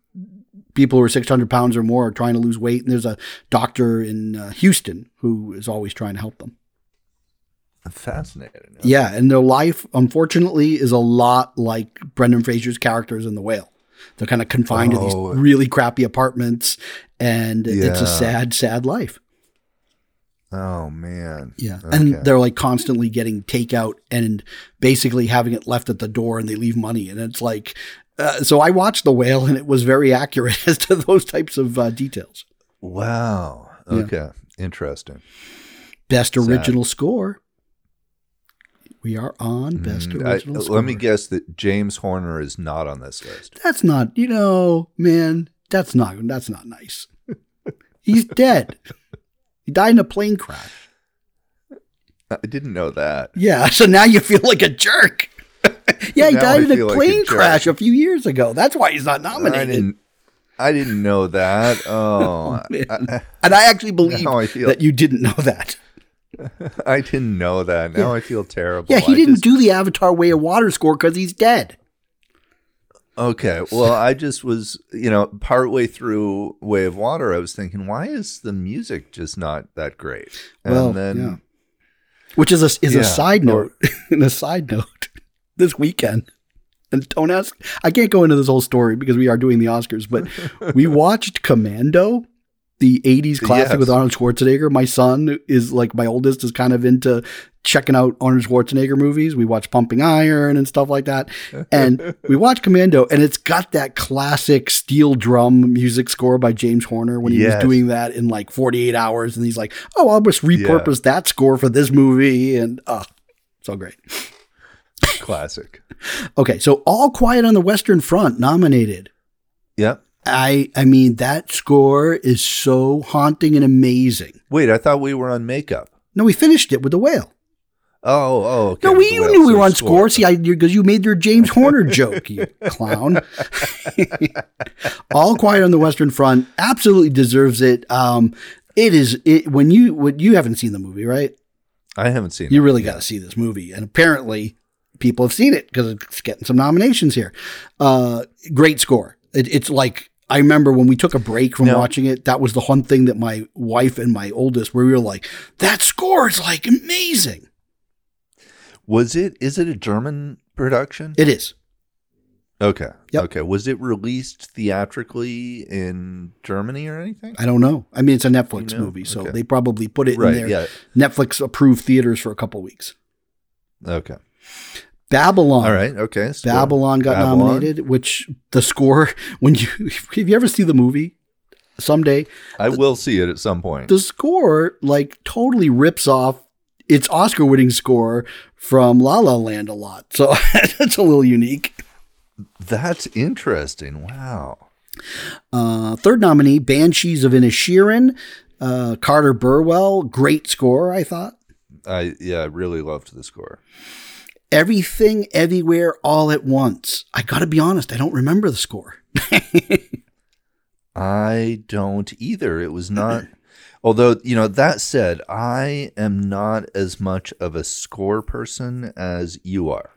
people who are 600 pounds or more are trying to lose weight. And there's a doctor in uh, Houston who is always trying to help them. Fascinating. Yeah. And their life, unfortunately, is a lot like Brendan Fraser's characters in The Whale. They're kind of confined to Oh. these really crappy apartments. And it's a sad, sad life. Oh man. Yeah. Okay. And they're like constantly getting takeout and basically having it left at the door and they leave money. And it's like, uh, so I watched The Whale and it was very accurate (laughs) as to those types of uh, details. Wow. Yeah. Okay. Interesting. Best Sad. original score. We are on best Mm, I- original score. let me guess that James Horner is not on this list. That's not, you know, man, that's not that's not nice. He's dead. He died in a plane crash. I didn't know that. Yeah, so now you feel like a jerk. (laughs) yeah, he died in a plane like a crash a few years ago. That's why he's not nominated. I didn't, I didn't know that. (laughs) Oh, oh I, and I actually believe I that you didn't know that. (laughs) I didn't know that. Now yeah. I feel terrible. Yeah, he I didn't just... do the Avatar Way of Water score because he's dead. Okay. Well, I just was, you know, partway through Way of Water, I was thinking, why is the music just not that great? And well, then, yeah. which is a is yeah, a side note. (laughs) in a side note, (laughs) this weekend, and don't ask. I can't go into this whole story because we are doing the Oscars, but we watched Commando the 80s classic yes. with Arnold Schwarzenegger. My son is like, my oldest is kind of into checking out Arnold Schwarzenegger movies. We watch Pumping Iron and stuff like that. (laughs) And we watch Commando, and it's got that classic steel drum music score by James Horner when he yes. was doing that in like 48 hours. And he's like, oh, I'll just repurpose yeah. that score for this movie. And oh, so great. Classic. (laughs) okay, so All Quiet on the Western Front nominated. Yep. I I mean that score is so haunting and amazing. Wait, I thought we were on makeup. No, we finished it with the whale. Oh, oh, okay. No, we you knew we were on score. See, I because you made your James Horner joke, you clown. All Quiet on the Western Front absolutely deserves it. Um, it is it when you when you haven't seen the movie, right? I haven't seen. It. You it. really got to see this movie, and apparently people have seen it because it's getting some nominations here. Uh, great score. It, it's like I remember when we took a break from no. watching it, that was the one thing that my wife and my oldest where we were like, that score is like amazing. Was it is it a German production? It is. Okay. Yep. Okay. Was it released theatrically in Germany or anything? I don't know. I mean, it's a Netflix you know? movie, so okay. they probably put it right, in their yeah. Netflix approved theaters for a couple weeks. Okay. Babylon. All right. Okay. Babylon got Babylon. nominated, which the score, (laughs) when you, if you ever see the movie someday, I the, will see it at some point. The score, like, totally rips off its Oscar winning score from La La Land a lot. So (laughs) that's a little unique. That's interesting. Wow. Uh, third nominee, Banshees of Inisherin, uh, Carter Burwell. Great score, I thought. I yeah, I really loved the score. Everything, everywhere, all at once. I got to be honest, I don't remember the score. (laughs) I don't either. It was not. Although, you know, that said, I am not as much of a score person as you are.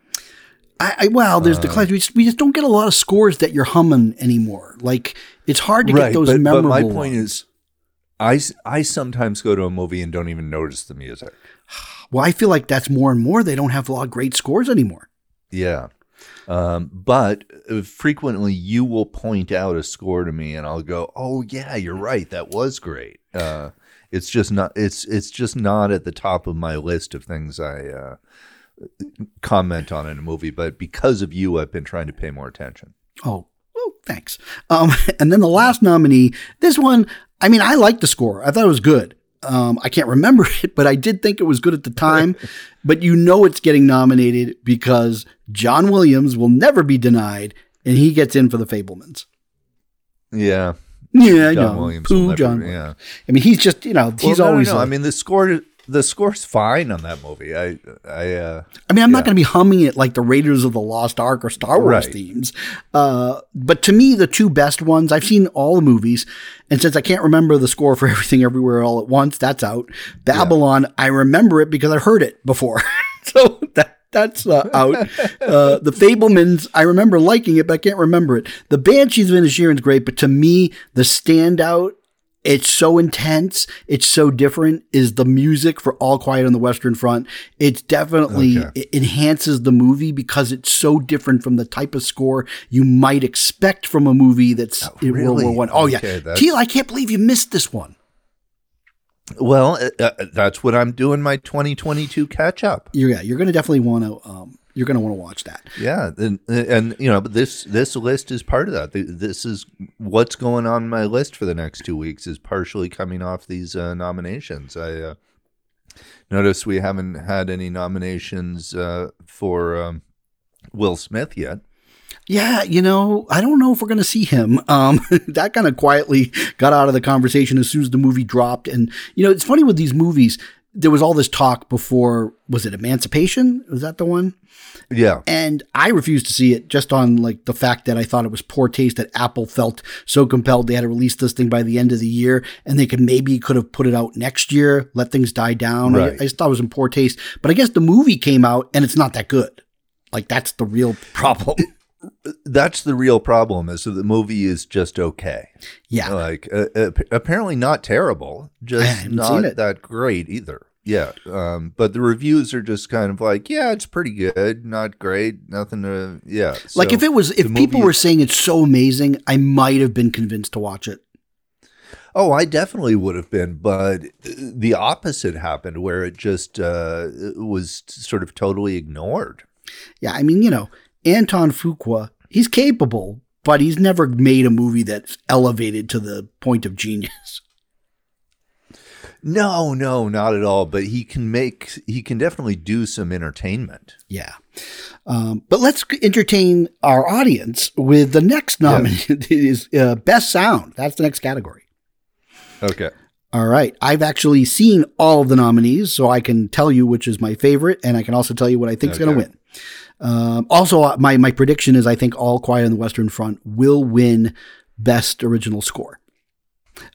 I, I well, there's uh, the class. We just, we just don't get a lot of scores that you're humming anymore. Like it's hard to right, get those but, memorable. But my point ones. is, I I sometimes go to a movie and don't even notice the music. Well, I feel like that's more and more. They don't have a lot of great scores anymore. Yeah. Um, but uh, frequently you will point out a score to me and I'll go, "Oh yeah, you're right. That was great." Uh, it's just not it's it's just not at the top of my list of things I uh, comment on in a movie, but because of you I've been trying to pay more attention. Oh, well, thanks. Um, (laughs) and then the last nominee, this one, I mean, I liked the score. I thought it was good. Um, I can't remember (laughs) it, but I did think it was good at the time. (laughs) but you know it's getting nominated because John Williams will never be denied, and he gets in for the Fabelmans. Yeah. Yeah, John Williams. Pooh, John. Yeah. I mean, he's just you know he's well, no, always. No, no. Like, I mean, the score the score's fine on that movie. I I uh, I mean I'm yeah. not going to be humming it like the Raiders of the Lost Ark or Star Wars right. themes. Uh, but to me the two best ones I've seen all the movies and since I can't remember the score for (laughs) everything everywhere all at once that's out. Babylon yeah. I remember it because I heard it before. (laughs) so that that's uh, out. Uh, the Fabelmans, I remember liking it, but I can't remember it. The Banshees of Inisherin's great, but to me, the standout it's so intense. It's so different. Is the music for All Quiet on the Western Front? It's definitely okay. it enhances the movie because it's so different from the type of score you might expect from a movie that's oh, really? World War One. Oh okay, yeah, Teal, I can't believe you missed this one. Well, uh, uh that's what I'm doing. My 2022 catch up. Yeah, you're going to definitely want to um, you're going to want to watch that. Yeah, and, and you know, this this list is part of that. This is what's going on my list for the next two weeks is partially coming off these uh, nominations. I uh, notice we haven't had any nominations uh, for um, Will Smith yet. Yeah, you know, I don't know if we're going to see him. Um, (laughs) that kind of quietly got out of the conversation as soon as the movie dropped. And, you know, it's funny with these movies there was all this talk before. Was it Emancipation? Was that the one? Yeah. And I refused to see it just on like the fact that I thought it was poor taste that Apple felt so compelled they had to release this thing by the end of the year and they could maybe could have put it out next year, let things die down. Right. I, I just thought it was in poor taste. But I guess the movie came out and it's not that good. Like that's the real problem. (laughs) that's the real problem is that the movie is just okay. Yeah. Like uh, uh, apparently not terrible, just not that great either. Yeah. Um, but the reviews are just kind of like, yeah, it's pretty good, not great, nothing to, yeah. Like if it was, if people were saying it's so amazing, I might have been convinced to watch it. Oh, I definitely would have been, but the opposite happened where it just uh, was sort of totally ignored. Yeah. I mean, you know, Anton Fuqua, he's capable, but he's never made a movie that's elevated to the point of genius. (laughs) No, no, not at all. But he can make, he can definitely do some entertainment. Yeah. Um, but let's entertain our audience with the next nominee (laughs) yeah. is uh, Best Sound. That's the next category. Okay. All right. I've actually seen all of the nominees, so I can tell you which is my favorite, and I can also tell you what I think is okay. going to win. Um, also, uh, my my prediction is I think All Quiet on the Western Front will win Best Original Score.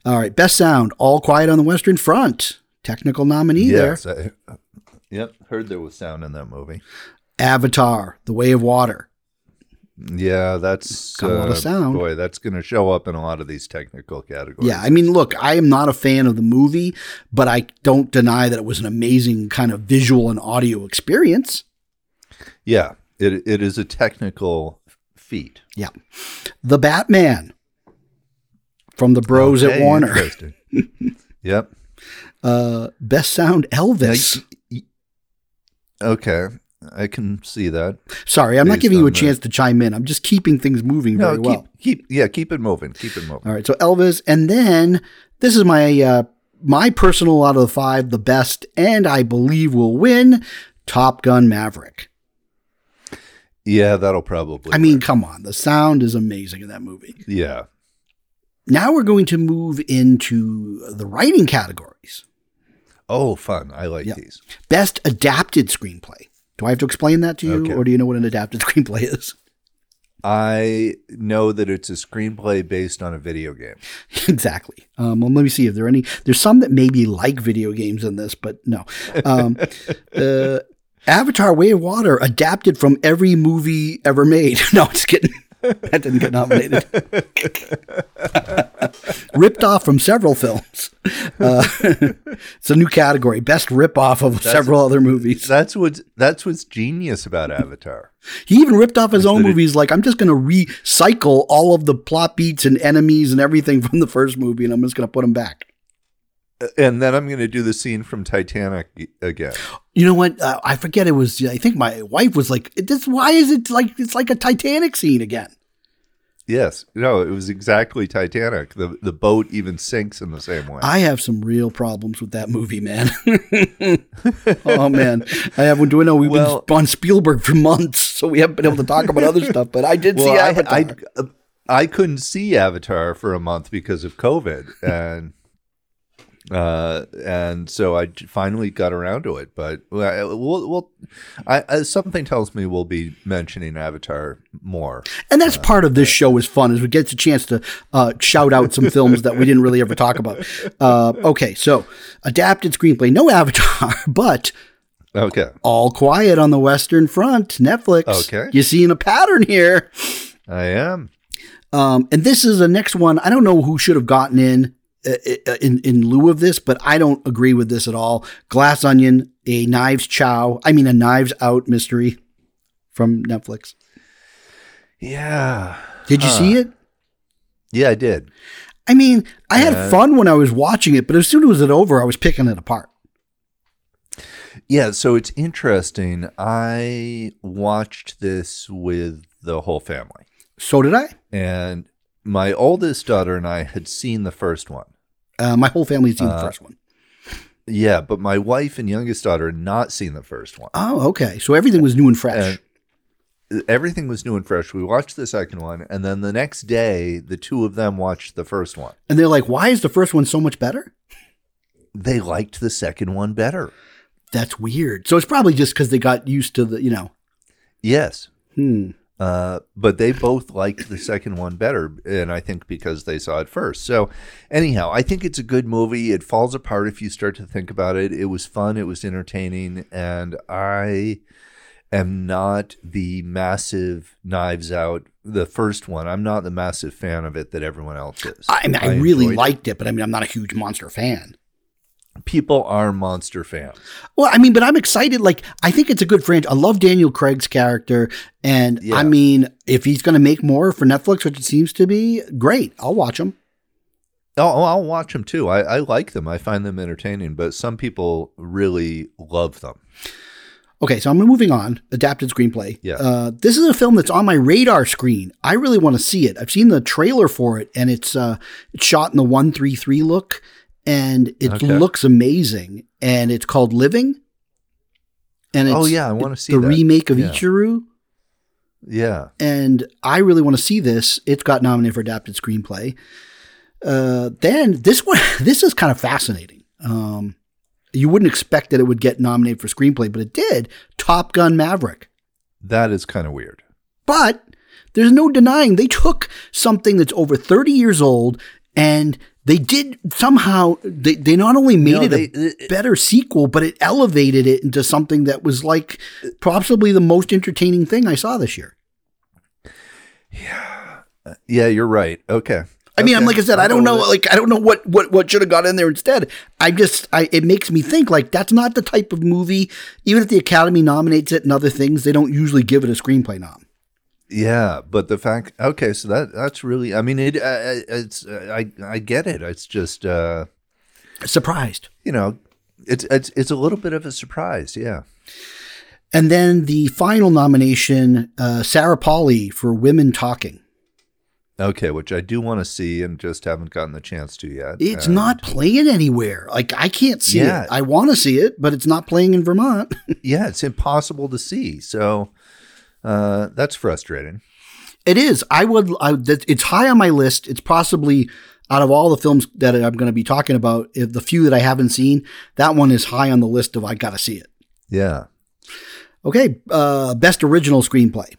All right, best sound, All Quiet on the Western Front. Technical nominee yes, there. I, yep, heard there was sound in that movie. Avatar, The Way of Water. Yeah, that's got a lot of uh, sound. Boy, that's going to show up in a lot of these technical categories. Yeah, I mean, look, I am not a fan of the movie, but I don't deny that it was an amazing kind of visual and audio experience. Yeah, it it is a technical feat. Yeah, the Batman from the Bros okay, at Warner. (laughs) yep. Uh, best sound Elvis. okay. I can see that. Sorry, I'm not giving you a chance to chime in. I'm just keeping things moving no, very keep, well. Keep yeah, keep it moving. Keep it moving. All right. So Elvis, and then this is my uh, my personal out of the five, the best, and I believe will win. Top Gun Maverick. Yeah, that'll probably. I mean, come on, the sound is amazing in that movie. Yeah, now we're going to move into the writing categories. Oh, fun. I like yep. these. Best adapted screenplay. Do I have to explain that to you, okay. or do you know what an adapted (laughs) screenplay is? I know that it's a screenplay based on a video game. (laughs) exactly. Um, well, let me see if there are any. There's some that maybe like video games in this, but no. Um, (laughs) uh, Avatar: Way of Water adapted from every movie ever made. (laughs) no, it's kidding. (laughs) that didn't get nominated. (laughs) ripped off from several films. Uh, it's a new category: best rip off of that's several other movies. That's what's that's what's genius about Avatar. He even ripped off his own movies. like I'm just going to recycle all of the plot beats and enemies and everything from the first movie, and I'm just going to put them back and then I'm going to do the scene from Titanic again. You know what? Uh, I forget it was. I think my wife was like, "This why is it like it's like a Titanic scene again?" Yes, no, it was exactly Titanic. the The boat even sinks in the same way. I have some real problems with that movie, man. (laughs) oh man, I have. Do I know we've well, been on Spielberg for months, so we haven't been able to talk about other stuff. But I did well, see Avatar. I, I, I couldn't see Avatar for a month because of COVID, and uh, and so I finally got around to it. But we'll, we'll I, something tells me we'll be mentioning Avatar more. And that's uh, part of this show is fun, is we get a chance to uh, shout out some films that we didn't really ever talk about. Uh, okay, so adapted screenplay, no Avatar, (laughs) but okay, all quiet on the Western Front, Netflix. Okay, you seeing a pattern here? I am. Um, and this is the next one. I don't know who should have gotten in. Uh, uh, in in lieu of this, but I don't agree with this at all. Glass Onion, a Knives Chow, I mean a Knives Out mystery from Netflix. Yeah. Did you huh. see it? Yeah, I did. I mean, I had uh, fun when I was watching it, but as soon as it was over, I was picking it apart. Yeah, so it's interesting. I watched this with the whole family. So did I. And my oldest daughter and I had seen the first one. Uh, my whole family's seen uh, the first one. Yeah, but my wife and youngest daughter had not seen the first one. Oh, okay. So everything was new and fresh. And everything was new and fresh. We watched the second one, and then the next day, the two of them watched the first one. And they're like, "Why is the first one so much better?" they liked the second one better. That's weird. So it's probably just because they got used to the, you know. Yes. Hmm. Uh, but they both liked the second one better, and I think because they saw it first. So, anyhow, I think it's a good movie. It falls apart if you start to think about it. It was fun, it was entertaining, and I am not the massive Knives Out, the first one. I'm not the massive fan of it that everyone else is. I mean, I, I really liked it. it, but I mean, I'm not a huge monster fan people are monster fans. Well, I mean, but I'm excited. Like, I think it's a good franchise. I love Daniel Craig's character, and yeah. I mean, if he's going to make more for Netflix, which it seems to be, great. I'll watch them. Oh, I'll watch them too. I, I like them. I find them entertaining, but some people really love them. Okay, so I'm moving on. Adapted screenplay. Yeah. Uh, this is a film that's on my radar screen. I really want to see it. I've seen the trailer for it, and it's uh, it's shot in the one three three look and it okay. looks amazing. And it's called Living. And oh yeah, I want to see the that. remake of yeah. Ikiru. Yeah, and I really want to see this. It's got nominated for adapted screenplay. Uh, then this one, (laughs) this is kind of fascinating. Um, you wouldn't expect that it would get nominated for screenplay, but it did. Top Gun Maverick. That is kind of weird. But there's no denying they took something that's over 30 years old and they did somehow they, they not only made no, it they, a better sequel but it elevated it into something that was like possibly the most entertaining thing i saw this year yeah yeah you're right okay I mean, I'm like I said, I don't know, like I don't know what what what should have got in there instead. I just, I it makes me think like that's not the type of movie. Even if the Academy nominates it and other things, they don't usually give it a screenplay nom. Yeah, but the fact okay, so that that's really I mean it uh, it's uh, I I get it. It's just uh surprised. You know, it's it's it's a little bit of a surprise, yeah. And then the final nomination uh Sarah Polley for Women Talking. Okay, which I do want to see and just haven't gotten the chance to yet. It's and not playing anywhere. Like I can't see yeah. it. I want to see it, but it's not playing in Vermont. (laughs) yeah, it's impossible to see. So uh, that's frustrating. It is. I would. I, it's high on my list. It's possibly out of all the films that I'm going to be talking about, if the few that I haven't seen, that one is high on the list of I got to see it. Yeah. Okay. Uh, best original screenplay.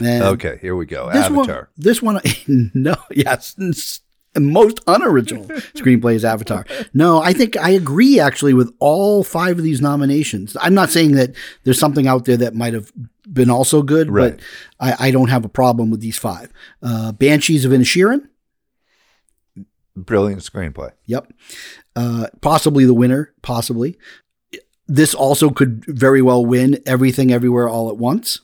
And okay, here we go. This Avatar. One, this one, (laughs) no, yes, (laughs) most unoriginal (laughs) screenplay is Avatar. No, I think I agree actually with all five of these nominations. I'm not saying that there's something out there that might have been also good, right. but I, I, don't have a problem with these five. Uh, Banshees of Inisherin. Brilliant screenplay. Yep. Uh, possibly the winner, possibly. This also could very well win Everything Everywhere All at Once.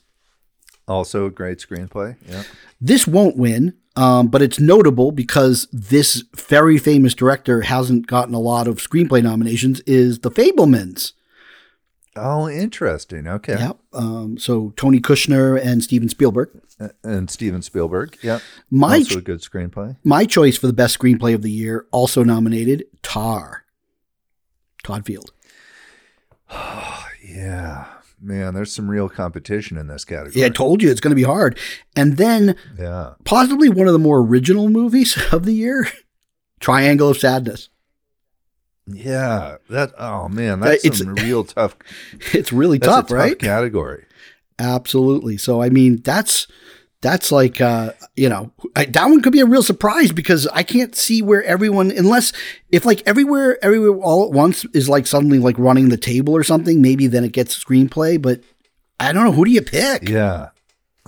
Also a great screenplay. Yeah. This won't win, um, but it's notable because this very famous director hasn't gotten a lot of screenplay nominations. Is The Fabelmans? Oh, interesting. Okay. Yep. Um, so Tony Kushner and Steven Spielberg. And Steven Spielberg. Yep. My also a good screenplay. My choice for the best screenplay of the year, also nominated, Tar. Todd Field. (sighs) yeah man, there's some real competition in this category. Yeah, I told you it's going to be hard. And then, yeah, possibly one of the more original movies (laughs) of the year, Triangle of Sadness. Yeah, that. Oh man, that's it's, some real tough. (laughs) It's really tough, tough, right? Category. Absolutely. So I mean, that's that's like uh, you know I, that one could be a real surprise because I can't see where everyone unless if like everywhere everywhere all at once is like suddenly like running the table or something maybe then it gets screenplay but I don't know who do you pick yeah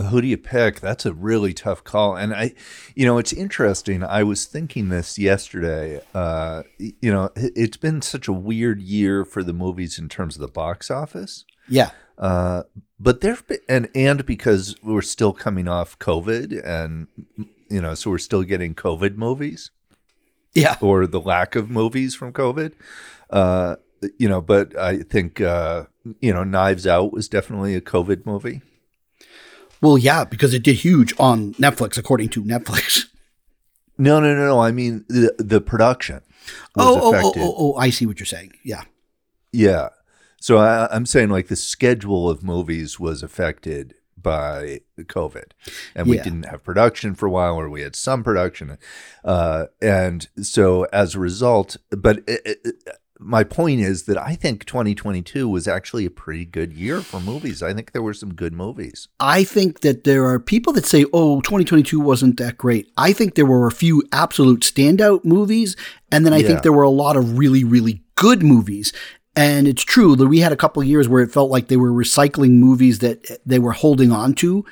who do you pick that's a really tough call and I you know it's interesting I was thinking this yesterday uh, you know it's been such a weird year for the movies in terms of the box office yeah uh, but there and and because we're still coming off COVID, and you know, so we're still getting COVID movies. Yeah, or the lack of movies from COVID. Uh, you know, but I think uh, you know, Knives Out was definitely a COVID movie. Well, yeah, because it did huge on Netflix, according to Netflix. (laughs) No, no, no, no. I mean the the production. Oh, oh, oh, oh, oh, I see what you're saying. Yeah. Yeah. So I, am saying like the schedule of movies was affected by COVID, and we didn't have production for a while, or we had some production, uh, and so as a result, but it, it, my point is that I think 2022 was actually a pretty good year for movies. I think there were some good movies. I think that there are people that say, "Oh, 2022 wasn't that great." I think there were a few absolute standout movies, and then I yeah. think there were a lot of really, really good movies. And it's true that we had a couple years where it felt like they were recycling movies that they were holding on to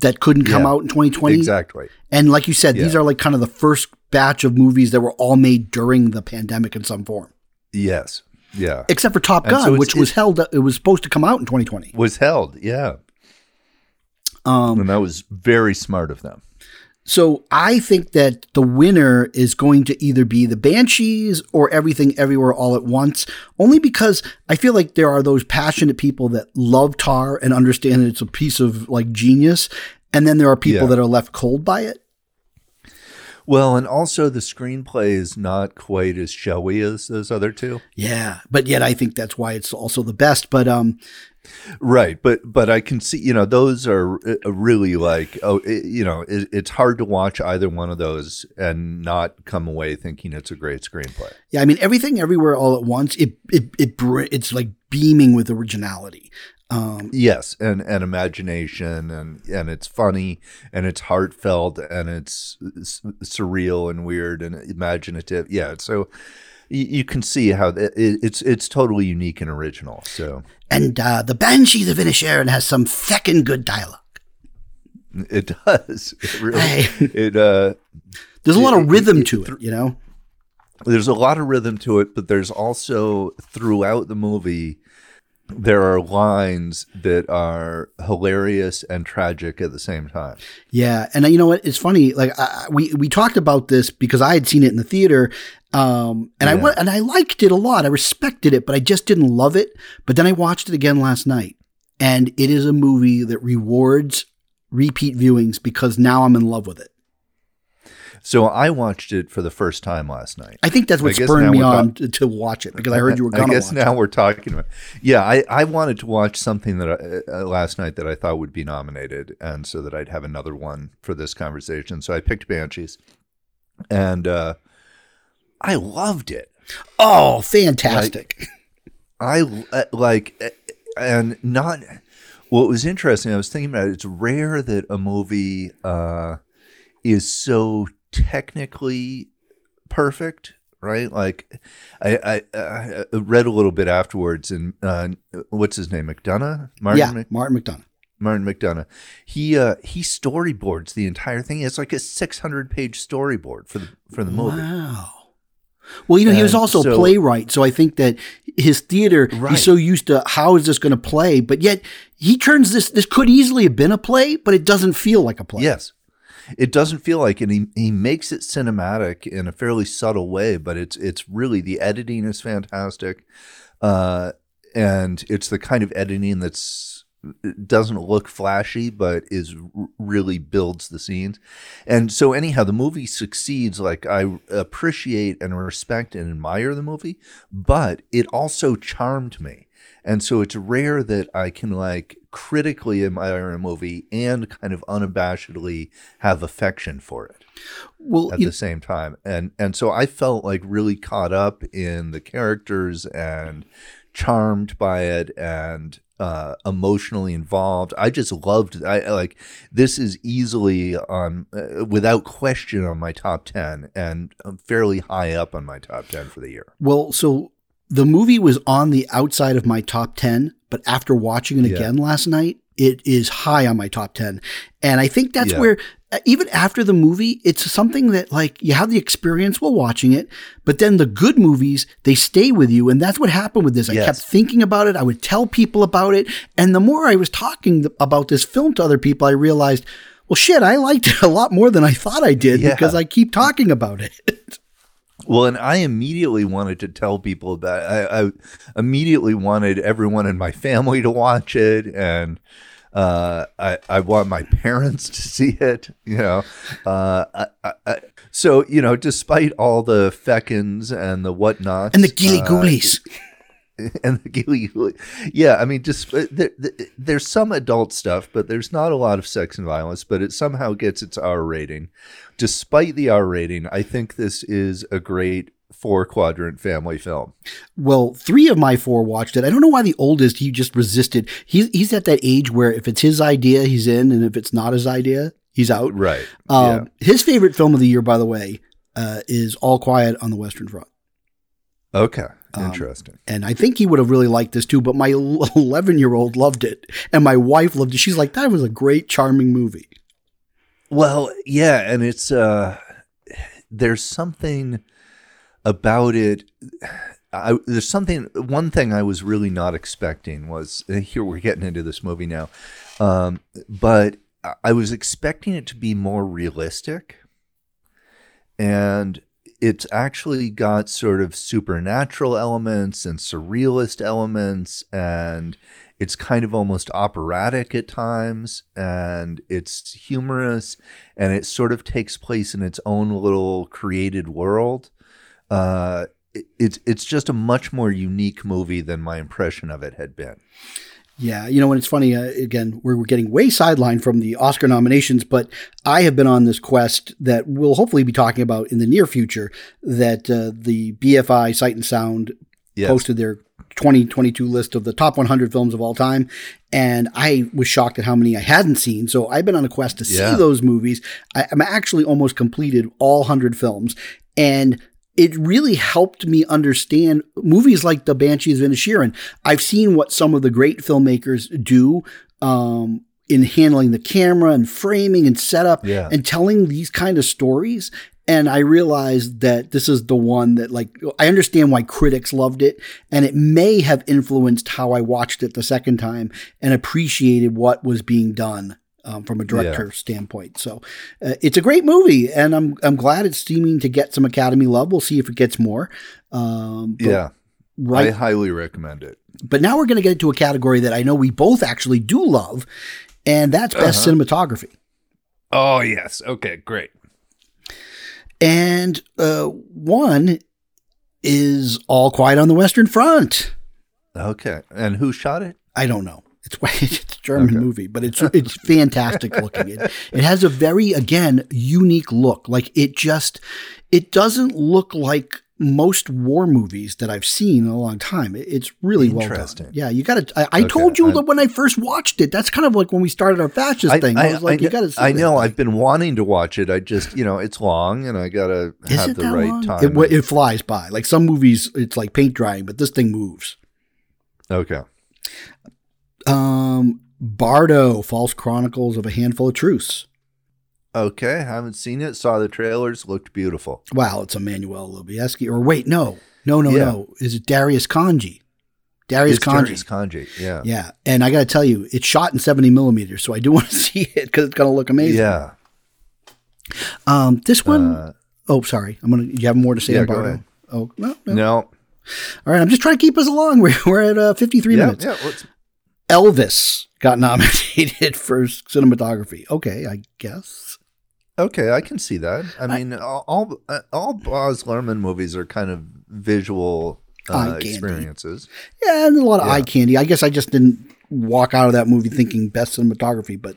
that couldn't come yeah, out in 2020. Exactly. And like you said, yeah. these are like kind of the first batch of movies that were all made during the pandemic in some form. Yes. Yeah. Except for Top Gun, so which was held, it was supposed to come out in 2020. Was held, yeah. Um, and that was very smart of them. So I think that the winner is going to either be the Banshees or Everything Everywhere All at Once, only because I feel like there are those passionate people that love Tar and understand that it's a piece of like genius, and then there are people yeah. that are left cold by it. Well, and also the screenplay is not quite as showy as those other two. Yeah, but yet I think that's why it's also the best. But um, Right, but but I can see you know those are uh, really like oh it, you know it, it's hard to watch either one of those and not come away thinking it's a great screenplay. Yeah, I mean everything everywhere all at once it it, it it's like beaming with originality. Um, yes, and and imagination and and it's funny and it's heartfelt and it's, it's surreal and weird and imaginative. Yeah, so you, can see how it, it's it's totally unique and original. So and uh, the Banshees of Inisherin has some feckin' good dialogue. It does. (laughs) It really. Hey. It uh. There's a lot of rhythm it, to it, you know. There's a lot of rhythm to it, but there's also throughout the movie there are lines that are hilarious and tragic at the same time. Yeah, and you know what? It's funny. Like I, we we talked about this because I had seen it in the theater, um, and yeah. I and I liked it a lot. I respected it, but I just didn't love it. But then I watched it again last night, and it is a movie that rewards repeat viewings because now I'm in love with it. So I watched it for the first time last night. I think that's what spurred me on to, to, watch it because I heard you were going (laughs) to. I guess now we're talking about. Yeah, I, I wanted to watch something that I, uh, last night that I thought would be nominated, and so that I'd have another one for this conversation. So I picked Banshees, and uh, I loved it. Oh, fantastic! Like, I uh, like, uh, and not. What was interesting, I was thinking about it, it's rare that a movie uh, is so technically perfect, right? Like, I, I, I read a little bit afterwards, and uh, what's his name, McDonagh, Martin yeah, Mc- Martin McDonagh. Martin McDonagh. He uh, he storyboards the entire thing. It's like a six hundred page storyboard for the for the movie. Wow. Well, you know, and he was also so, a playwright, so I think that his theater, right. he's so used to how is this going to play, but yet he turns this. This could easily have been a play, but it doesn't feel like a play. Yes, it doesn't feel like it. He, he makes it cinematic in a fairly subtle way, but it's it's really the editing is fantastic, uh, and it's the kind of editing that's doesn't look flashy, but is really builds the scenes. And so, anyhow, the movie succeeds. Like I appreciate and respect and admire the movie, but it also charmed me. And so it's rare that I can like critically admire a movie and kind of unabashedly have affection for it. Well, at the same time, and and so I felt like really caught up in the characters and charmed by it and uh, emotionally involved. I just loved. I like this is easily on uh, without question on my top ten and fairly high up on my top ten for the year. Well, so the movie was on the outside of my top 10, but after watching it yeah. again last night, it is high on my top 10. And I think that's yeah. where, uh, even after the movie, it's something that like you have the experience while watching it, but then the good movies, they stay with you. And that's what happened with this. I yes. kept thinking about it. I would tell people about it. And the more I was talking about this film to other people, I realized, well, shit, I liked it a lot more than I thought I did (laughs) yeah. because I keep talking about it. (laughs) Well, and I immediately wanted to tell people that I, I immediately wanted everyone in my family to watch it, and uh, I I want my parents to see it. You know, uh, I, I, so you know, despite all the feckins and the whatnots and the gilly uh, ghoulies. Uh, (laughs) and the gilly, yeah. I mean, just uh, there, there's some adult stuff, but there's not a lot of sex and violence. But it somehow gets its R rating, despite the R rating, I think this is a great four quadrant family film. Well, three of my four watched it. I don't know why the oldest he just resisted. He's he's at that age where if it's his idea, he's in, and if it's not his idea, he's out. Right. Um, yeah. His favorite film of the year, by the way, uh, is All Quiet on the Western Front. Okay. Um, Interesting. And I think he would have really liked this too, but my (laughs) 11 year old loved it. And my wife loved it. She's like, that was a great, charming movie. Well, yeah. And it's, uh, there's something about it. I, there's something. One thing I was really not expecting was here we're getting into this movie now, um, but I was expecting it to be more realistic, and it's actually got sort of supernatural elements and surrealist elements and it's kind of almost operatic at times and it's humorous and it sort of takes place in its own little created world. Uh, it, it's it's just a much more unique movie than my impression of it had been yeah, you know, and it's funny, uh, again, we're, we're getting way sidelined from the Oscar nominations, but I have been on this quest that we'll hopefully be talking about in the near future. That uh, the BFI Sight and Sound yes. posted their 2022 list of the top 100 films of all time. And I was shocked at how many I hadn't seen. So I've been on a quest to yeah. see those movies. I, I'm actually almost completed all 100 films. And it really helped me understand movies like The Banshees of Inisherin. I've seen what some of the great filmmakers do um, in handling the camera and framing and setup yeah. and telling these kind of stories. And I realized that this is the one that, like, I understand why critics loved it, and it may have influenced how I watched it the second time and appreciated what was being done um, from a director yeah. standpoint. So uh, it's a great movie, and I'm I'm glad it's seeming to get some Academy love. We'll see if it gets more. Um, yeah, right. I highly recommend it. But now we're going to get into a category that I know we both actually do love, and that's best uh-huh. cinematography. Oh yes, okay, great. And uh, one is All Quiet on the Western Front. Okay, and who shot it? I don't know. It's (laughs) German okay. movie, but it's (laughs) it's fantastic looking. It it has a very again unique look. Like it just it doesn't look like most war movies that I've seen in a long time. It's really well done. Yeah, you got to. I, I okay. told you I'm, that when I first watched it. That's kind of like when we started our fascist I, thing. I, I was like, you got to. I know. I've been wanting to watch it. I just, you know, it's long, and I got to have the right long? time. It, it flies by. Like some movies, it's like paint drying, but this thing moves. Okay. Um, Bardo, False Chronicles of a Handful of Truths. Okay, haven't seen it. Saw the trailers. Looked beautiful. Wow, it's Emmanuel Lubezki. Or wait, no, no, no, yeah. no. Is it Darius Khondji? Darius it's Khondji. Darius Khondji. Yeah. Yeah, and I got to tell you, it's shot in seventy millimeters, so I do (laughs) want to see it because it's going to look amazing. Yeah. Um, this one uh, oh sorry. I'm gonna. You have more to say yeah, about it? Oh no, no, no. All right, I'm just trying to keep us along. (laughs) We're, we're at uh, 53 yeah, minutes. Yeah, Elvis got (laughs) nominated for cinematography. Okay, I guess. Okay, I can see that. I mean, I, all all, all Baz Luhrmann movies are kind of visual uh, experiences. Yeah, and a lot of yeah. eye candy. I guess I just didn't walk out of that movie thinking best cinematography, but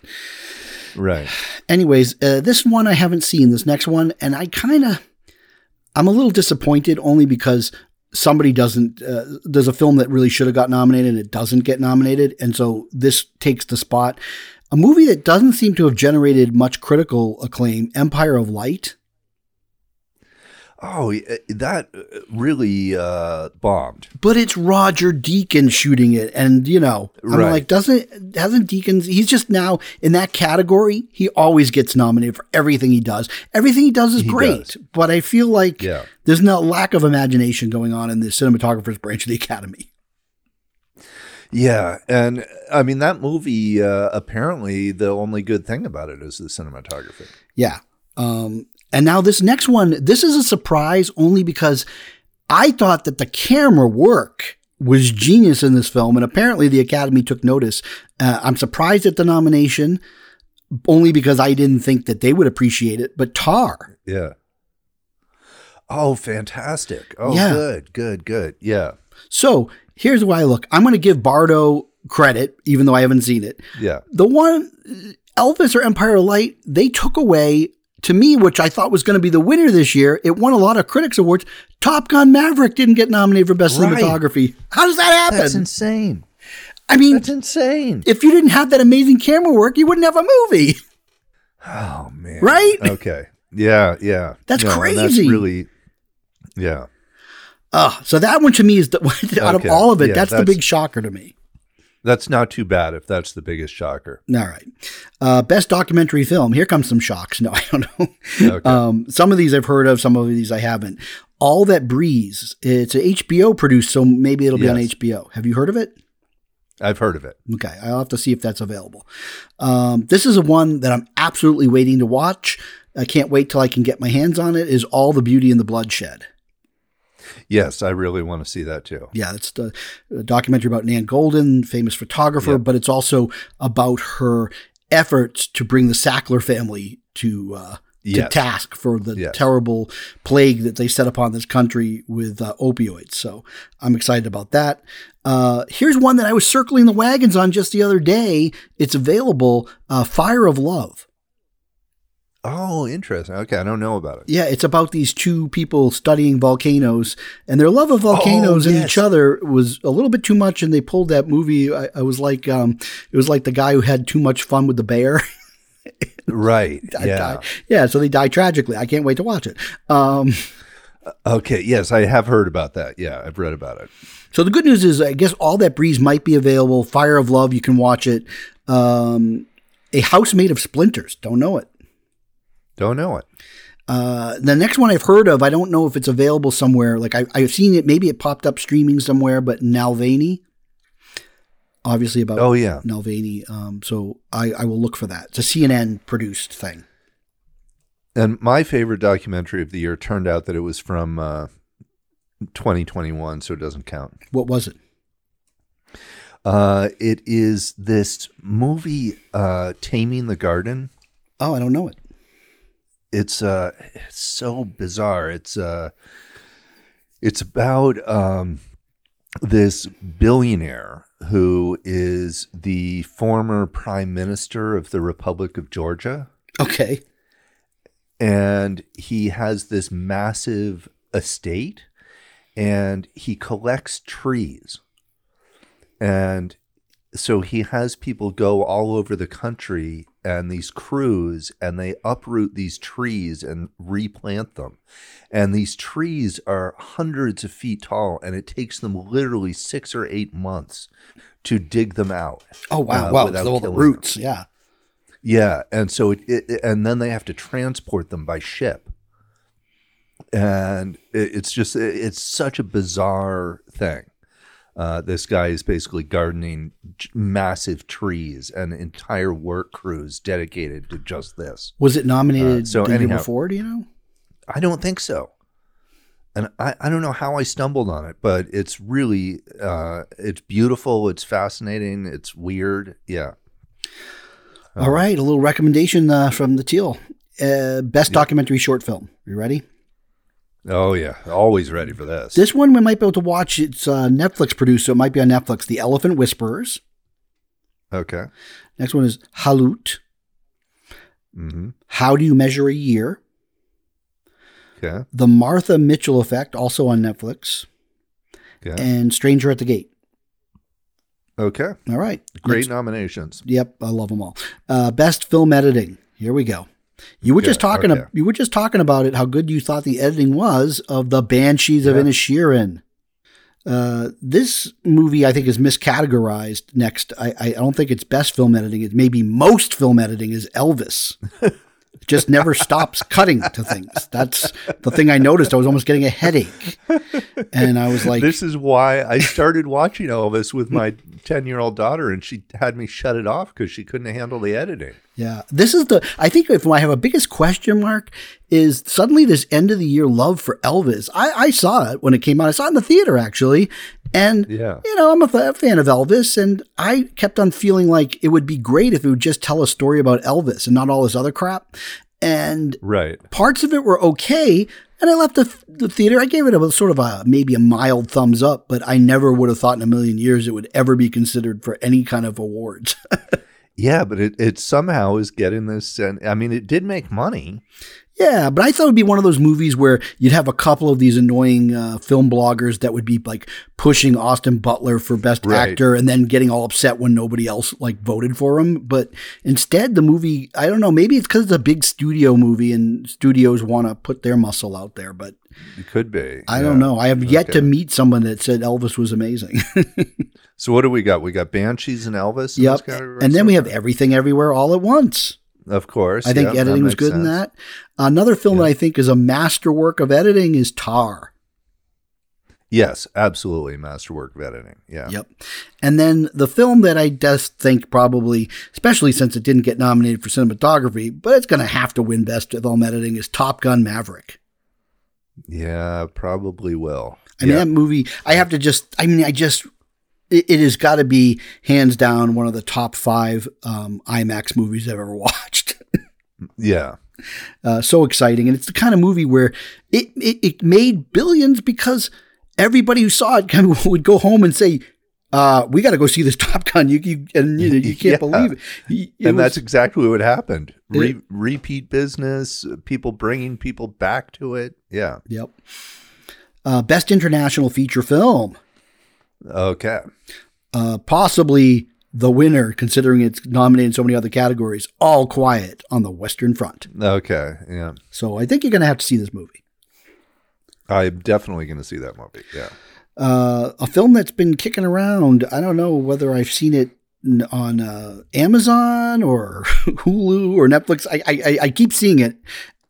right. (sighs) Anyways, uh, this one I haven't seen. This next one, and I kind of, I'm a little disappointed only because somebody doesn't uh, there's a film that really should have got nominated and it doesn't get nominated and so this takes the spot. A movie that doesn't seem to have generated much critical acclaim empire of light Oh, that uh, really uh, bombed. But it's Roger Deakins shooting it, and you know, I'm right. like, doesn't hasn't Deakins? He's just now in that category. He always gets nominated for everything he does. Everything he does is he great, does. but I feel like yeah. there's no lack of imagination going on in the cinematographer's branch of the Academy. Yeah, and I mean that movie. Uh, apparently, the only good thing about it is the cinematography. Yeah, um, and now this next one, this is a surprise only because I thought that the camera work was genius in this film, and apparently the Academy took notice. Uh, I'm surprised at the nomination, only because I didn't think that they would appreciate it. But Tar, yeah. Oh, fantastic! Oh, yeah. good, good, good. Yeah. So here's why I look. I'm going to give Bardo credit, even though I haven't seen it. Yeah. The one Elvis or Empire of Light, they took away to me, which I thought was going to be the winner this year, it won a lot of critics awards. Top Gun Maverick didn't get nominated for best right. cinematography. How does that happen? That's insane. I mean, that's insane. If you didn't have that amazing camera work, you wouldn't have a movie. Oh man! Right? Okay. Yeah. Yeah. That's no, crazy. That's really. Yeah. Oh, so that one to me is the (laughs) out okay. of all of it, yeah, that's, that's, the big shocker to me. That's not too bad if that's the biggest shocker. All right. Uh, best documentary film. Here comes some shocks. (laughs) No, I don't know. Okay. Um, some of these I've heard of, some of these I haven't. All That Breathes. It's an HBO produced, so maybe it'll be yes. on HBO. Have you heard of it? I've heard of it. Okay, I'll have to see if that's available. Um, this is a one that I'm absolutely waiting to watch. I can't wait till I can get my hands on it. Is All the Beauty and the Bloodshed. Yes, I really want to see that too. Yeah, it's the documentary about Nan Goldin, famous photographer, yep. but it's also about her efforts to bring the Sackler family to uh, yes. to task for the yes. terrible plague that they set upon this country with uh, opioids. So I'm excited about that. Uh, here's one that I was circling the wagons on just the other day. It's available uh, Fire of Love. Oh, interesting. Okay, I don't know about it. Yeah, it's about these two people studying volcanoes, and their love of volcanoes oh, yes. and each other was a little bit too much. And they pulled that movie. I, I was like, um, it was like the guy who had too much fun with the bear. right. (laughs) yeah. Died. Yeah. So they die tragically. I can't wait to watch it. Um, okay. Yes, I have heard about that. Yeah, I've read about it. So the good news is, I guess all that breathes might be available. Fire of Love, you can watch it. Um, a House Made of Splinters. Don't know it. Don't know it. Uh, the next one I've heard of, I don't know if it's available somewhere. Like I, have seen it, maybe it popped up streaming somewhere, but Navalny obviously about oh yeah Navalny. Um, so I, I will look for that. It's a CNN produced thing. And my favorite documentary of the year turned out that it was from uh, 2021, so it doesn't count. What was it? Uh, it is this movie, uh, Taming the Garden. Oh, I don't know it. It's uh, it's so bizarre. It's uh, it's about um, this billionaire who is the former prime minister of the Republic of Georgia. Okay. And he has this massive estate and he collects trees. And so he has people go all over the country and these crews and they uproot these trees and replant them. And these trees are hundreds of feet tall and it takes them literally six or eight months to dig them out. Oh, wow. Uh, wow. All the roots. Them. Yeah. Yeah. And so it, it, and then they have to transport them by ship. And it, it's just, it's such a bizarre thing. Uh, this guy is basically gardening massive trees and entire work crews dedicated to just this. Was it nominated uh, so the anyhow, year before? Do you know? I don't think so. And I, I don't know how I stumbled on it, but it's really uh, it's beautiful. It's fascinating. It's weird. Yeah. All right, a little recommendation uh, from the Teal. Uh, best yeah. documentary short film. You ready? Oh yeah, always ready for this. This one we might be able to watch. It's uh, Netflix produced, so it might be on Netflix. The Elephant Whisperers. Okay. Next one is Haulout. Mm-hmm. How do you measure a year? Okay. The Martha Mitchell Effect, also on Netflix. Okay. And Stranger at the Gate. Okay. All right. Great Let's, nominations. Yep, I love them all. Uh, best film editing. Here we go. You were just talking. Okay. you were just talking about it. How good you thought the editing was of the Banshees of Inisherin. Uh, this movie, I think, is miscategorized. Next, I, I don't think it's best film editing. It maybe most film editing is Elvis. just never (laughs) stops cutting to things. That's the thing I noticed. I was almost getting a headache. And I was like, This is why I started watching Elvis with my 10 year old daughter, and she had me shut it off because she couldn't handle the editing. Yeah. This is the, I think if I have a biggest question mark is suddenly this end of the year love for Elvis. I, I saw it when it came out. I saw it in the theater actually. And, yeah. you know, I'm a, f- a fan of Elvis, and I kept on feeling like it would be great if it would just tell a story about Elvis and not all this other crap. And right. parts of it were okay. And I left the, the theater. I gave it a sort of a maybe a mild thumbs up, but I never would have thought in a million years it would ever be considered for any kind of awards. (laughs) Yeah, but it, it somehow is getting this. And I mean, it did make money. Yeah, but I thought it would be one of those movies where you'd have a couple of these annoying uh, film bloggers that would be like pushing Austin Butler for best right. actor and then getting all upset when nobody else like voted for him. But instead, the movie, I don't know, maybe it's because it's a big studio movie and studios want to put their muscle out there, but it could be. I yeah. don't know. I have yet okay. to meet someone that said Elvis was amazing. (laughs) so what do we got? We got Banshees and Elvis. Yep. And then we have Everything Everywhere All at Once. Of course. I think yep, editing was good sense. in that. Another film that I think is a masterwork of editing is Tar. Yes, absolutely masterwork of editing. Yeah. Yep. And then the film that I just think probably, especially since it didn't get nominated for cinematography, but it's going to have to win best film editing is Top Gun Maverick. Yeah, probably will. I mean, that movie, I have to just, I mean, I just, it, it has got to be hands down one of the top five um, IMAX movies I've ever (laughs) watched. yeah. Uh, so exciting. And it's the kind of movie where it, it, it made billions because everybody who saw it kind of (laughs) would go home and say, uh, we got to go see this (laughs) Top Gun. You, you and you, know, you can't yeah. believe it. it and was, that's exactly what happened. Re- it, repeat business, people bringing people back to it. Yeah. Yep. Uh, best international feature film. Okay. Uh, possibly the winner, considering it's nominated in so many other categories. All Quiet on the Western Front. Okay. Yeah. So I think you're going to have to see this movie. I'm definitely going to see that movie. Yeah. Uh, a film that's been kicking around. I don't know whether I've seen it on uh, Amazon or (laughs) Hulu or Netflix. I, I, I keep seeing it,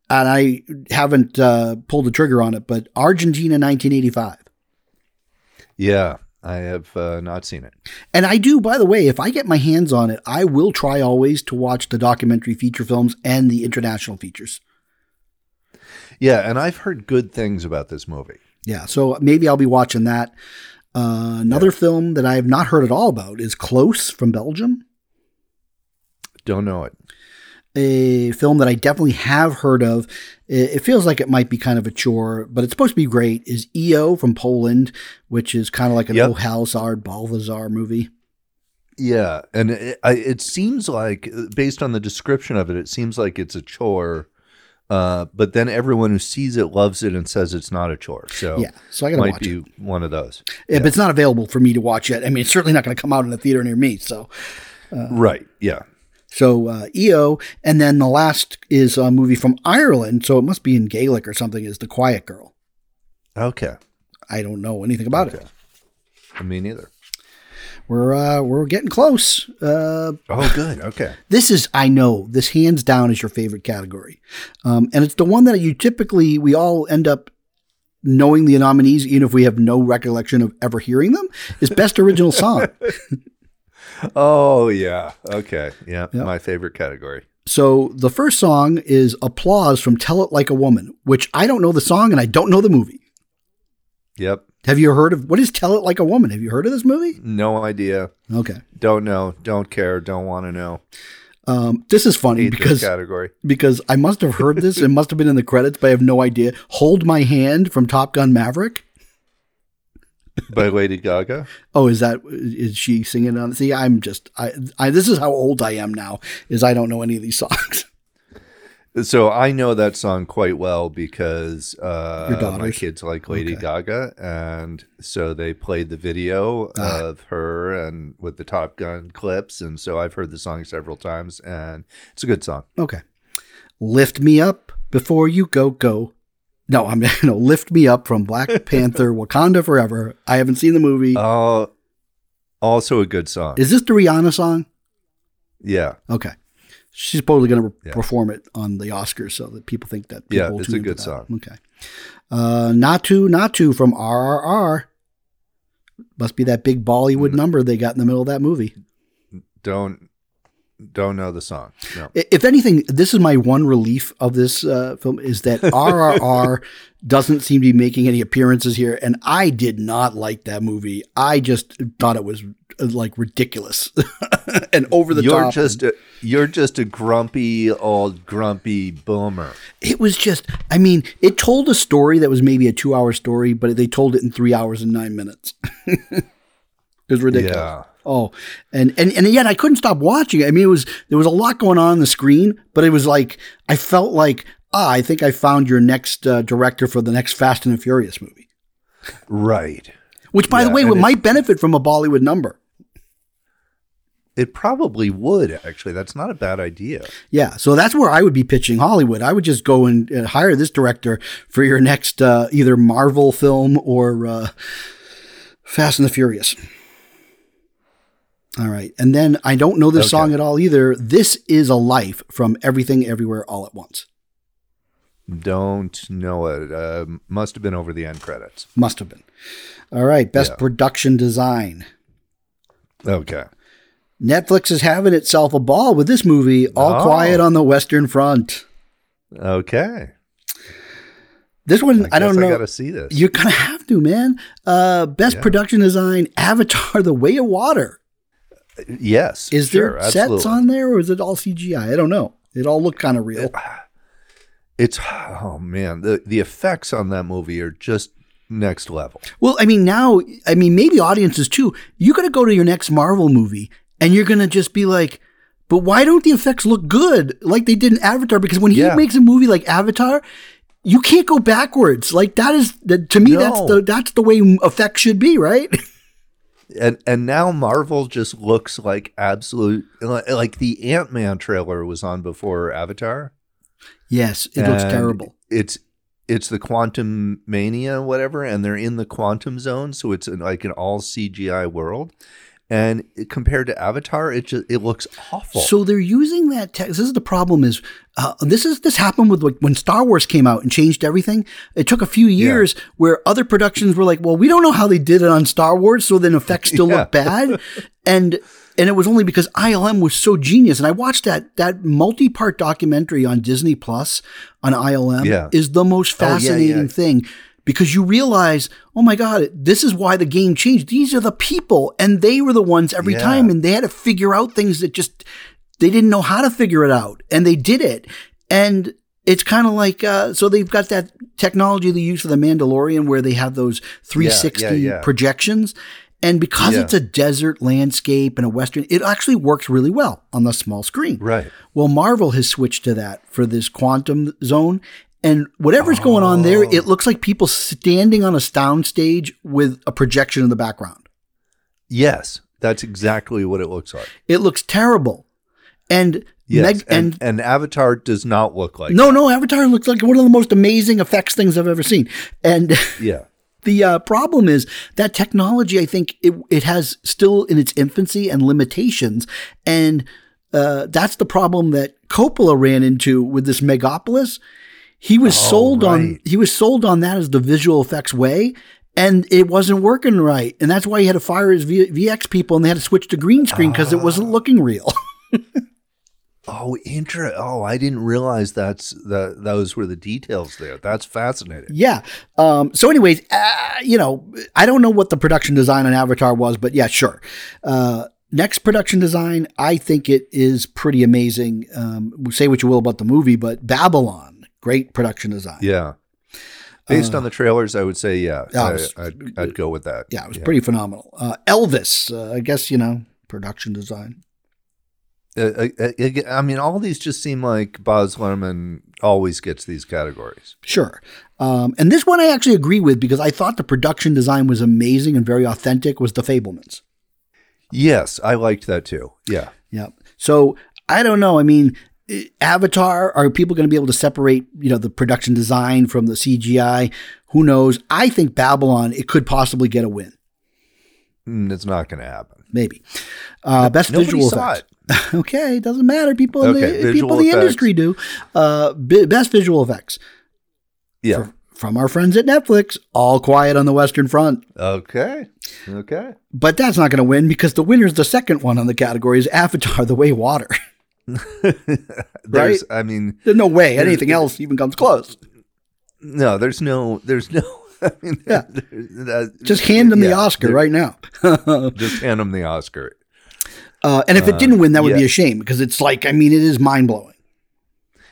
and I haven't uh, pulled the trigger on it. But Argentina, 1985. Yeah, I have uh, not seen it. And I do, by the way, if I get my hands on it, I will try always to watch the documentary feature films and the international features. Yeah, and I've heard good things about this movie. Yeah, so maybe I'll be watching that. Uh, another yeah. film that I have not heard at all about is Close from Belgium. Don't know it. A film that I definitely have heard of. It feels like it might be kind of a chore, but it's supposed to be great. Is EO from Poland, which is kind of like an yep. Au Hasard Balthazar movie. Yeah, and it, it seems like, based on the description of it, it seems like it's a chore uh, but then everyone who sees it loves it and says it's not a chore. So yeah, so I gotta might watch be it. one of those. Yeah, yeah, but it's not available for me to watch yet. I mean, it's certainly not going to come out in a theater near me. So uh, right, yeah. So uh, EO, and then the last is a movie from Ireland. So it must be in Gaelic or something. Is The Quiet Girl? Okay, I don't know anything about okay. it. Me neither we're uh, we're getting close. Uh, oh, good. Okay. This is I know this hands down is your favorite category, um, and it's the one that you typically we all end up knowing the nominees, even if we have no recollection of ever hearing them. Is best original song. (laughs) oh yeah. Okay. Yeah. Yep. My favorite category. So the first song is "Applause" from "Tell It Like a Woman," which I don't know the song and I don't know the movie. Yep. Have you heard of what is Tell It Like a Woman? Have you heard of this movie? No idea. Okay. Don't know. Don't care. Don't want to know. Um, this is funny because category because I must have heard this. it must have been in the credits, but I have no idea. Hold My Hand from Top Gun Maverick by Lady Gaga. Oh, is that is she singing on? See, I'm just I, I this is how old I am now. Is I don't know any of these songs. (laughs) So I know that song quite well because uh, my kids like Lady okay. Gaga, and so they played the video ah. of her and with the Top Gun clips, and so I've heard the song several times, and it's a good song. Okay, lift me up before you go go. No, I'm (laughs) no lift me up from Black (laughs) Panther, Wakanda Forever. I haven't seen the movie. Oh, uh, also a good song. Is this the Rihanna song? Yeah. Okay she's probably going to yeah. perform it on the Oscars so that people think that yeah, it's a good song. Okay, uh, Naatu Naatu from RRR must be that big Bollywood mm number they got in the middle of that movie. Don't don't know the song. No. If anything, this is my one relief of this uh, film is that (laughs) RRR doesn't seem to be making any appearances here, and I did not like that movie. I just thought it was uh, like ridiculous (laughs) and over the you're top. Just a, you're just a grumpy old grumpy boomer. It was just, I mean, it told a story that was maybe a two hour story, but they told it in three hours and nine minutes. (laughs) it was ridiculous. Yeah. Oh, and, and and yet I couldn't stop watching it. I mean, it was there was a lot going on on the screen, but it was like I felt like ah, I think I found your next uh, director for the next Fast and the Furious movie. Right. Which, by yeah, the way, might benefit from a Bollywood number. It probably would actually. That's not a bad idea. Yeah, so that's where I would be pitching Hollywood. I would just go and uh, hire this director for your next uh, either Marvel film or uh, Fast and the Furious. All right, and then I don't know this okay. song at all either. This is a life from Everything Everywhere All at Once. Don't know it. Uh, must have been over the end credits. Must have been. All right, best yeah. production design. Okay. Netflix is having itself a ball with this movie, All oh. Quiet on the Western Front. Okay. This one, I, I don't know. I gotta see this. You're gonna have to, man. Uh, best yeah. production design: Avatar: The Way of Water. Yes. Is sure, there absolutely. sets on there, or is it all CGI? I don't know. It all looked kind of real. It's oh man, the the effects on that movie are just next level. Well, I mean, now, I mean, maybe audiences too. You got to go to your next Marvel movie and you're going to just be like, but why don't the effects look good like they did in Avatar? Because when he yeah. makes a movie like Avatar, you can't go backwards. Like that is that to me no. that's the that's the way effects should be, right? (laughs) and and now Marvel just looks like absolute like the Ant Man trailer was on before Avatar. Yes, it looks terrible. It's it's the Quantumania whatever and they're in the quantum zone so it's like an all cgi world and compared to Avatar, it just it looks awful. So they're using that text. This is the problem. Is uh, this is this happened with like when Star Wars came out and changed everything. It took a few years yeah. where other productions were like, well, we don't know how they did it on Star Wars, so then effects still (laughs) yeah. look bad, and and it was only because ILM was so genius. And I watched that that multi part documentary on Disney Plus on ILM. Yeah. is the most fascinating oh, yeah, thing because you realize, oh my God, this is why the game changed. These are the people, and they were the ones every yeah. time, and they had to figure out things that just they didn't know how to figure it out, and they did it. And it's kind of like uh, so they've got that technology they use for the Mandalorian, where they have those 360 yeah, yeah, projections. And because it's a desert landscape and a western, it actually works really well on the small screen. Right. Well, Marvel has switched to that for this quantum zone, and whatever's oh. going on there, it oh. looks like people standing on a sound stage with a projection in the background. Yes, that's exactly what it looks like. It looks terrible. And yes, Meg- and, and, and Avatar does not look like No, that. no, Avatar looks like one of the most amazing effects things I've ever seen. And (laughs) yeah. The uh, problem is that technology, I think it, it has still in its infancy and limitations. And uh, that's the problem that Coppola ran into with this Megalopolis he was oh, sold right. on he was sold on that as the visual effects way, and it wasn't working right, and that's why he had to fire his v- VX people, and they had to switch to green screen because uh, it wasn't looking real. (laughs) oh, interesting. Oh, I didn't realize that's that those were the details there. That's fascinating. Yeah. Um, so, anyways, uh, you know, I don't know what the production design on Avatar was, but yeah, sure. Uh, next production design, I think it is pretty amazing. Um, say what you will about the movie, but Babylon Great production design. Yeah. Based uh, on the trailers, I would say, yeah, I, would I'd go with that. Yeah, it was yeah. pretty phenomenal. Uh, Elvis, uh, I guess, you know, production design. Uh, I, I, I, mean, all these just seem like Baz Luhrmann always gets these categories. Sure. Um, and this one I actually agree with because I thought the production design was amazing and very authentic was The Fabelmans. Yes, I liked that too. Yeah. Yeah. So I don't know. I mean, Avatar, are people going to be able to separate, you know, the production design from the CGI? Who knows? I think Babylon, it could possibly get a win. Mm, it's not going to happen. Maybe. Uh, no, best visual effects. (laughs) okay, doesn't matter. People in the people in the industry do. Uh, b- best visual effects. Yeah. For, from our friends at Netflix, All Quiet on the Western Front. Okay. Okay. But that's not going to win because the winner's the second one on the category is Avatar: The Way Water. (laughs) (laughs) right? I mean, there's no way anything else even comes close. No, there's no, there's no. (laughs) I mean, yeah. (laughs) Just hand him yeah, the Oscar right now. just hand him the Oscar. Uh, and if it didn't win, that would uh, yeah. be a shame because it's like, I mean, it is mind blowing.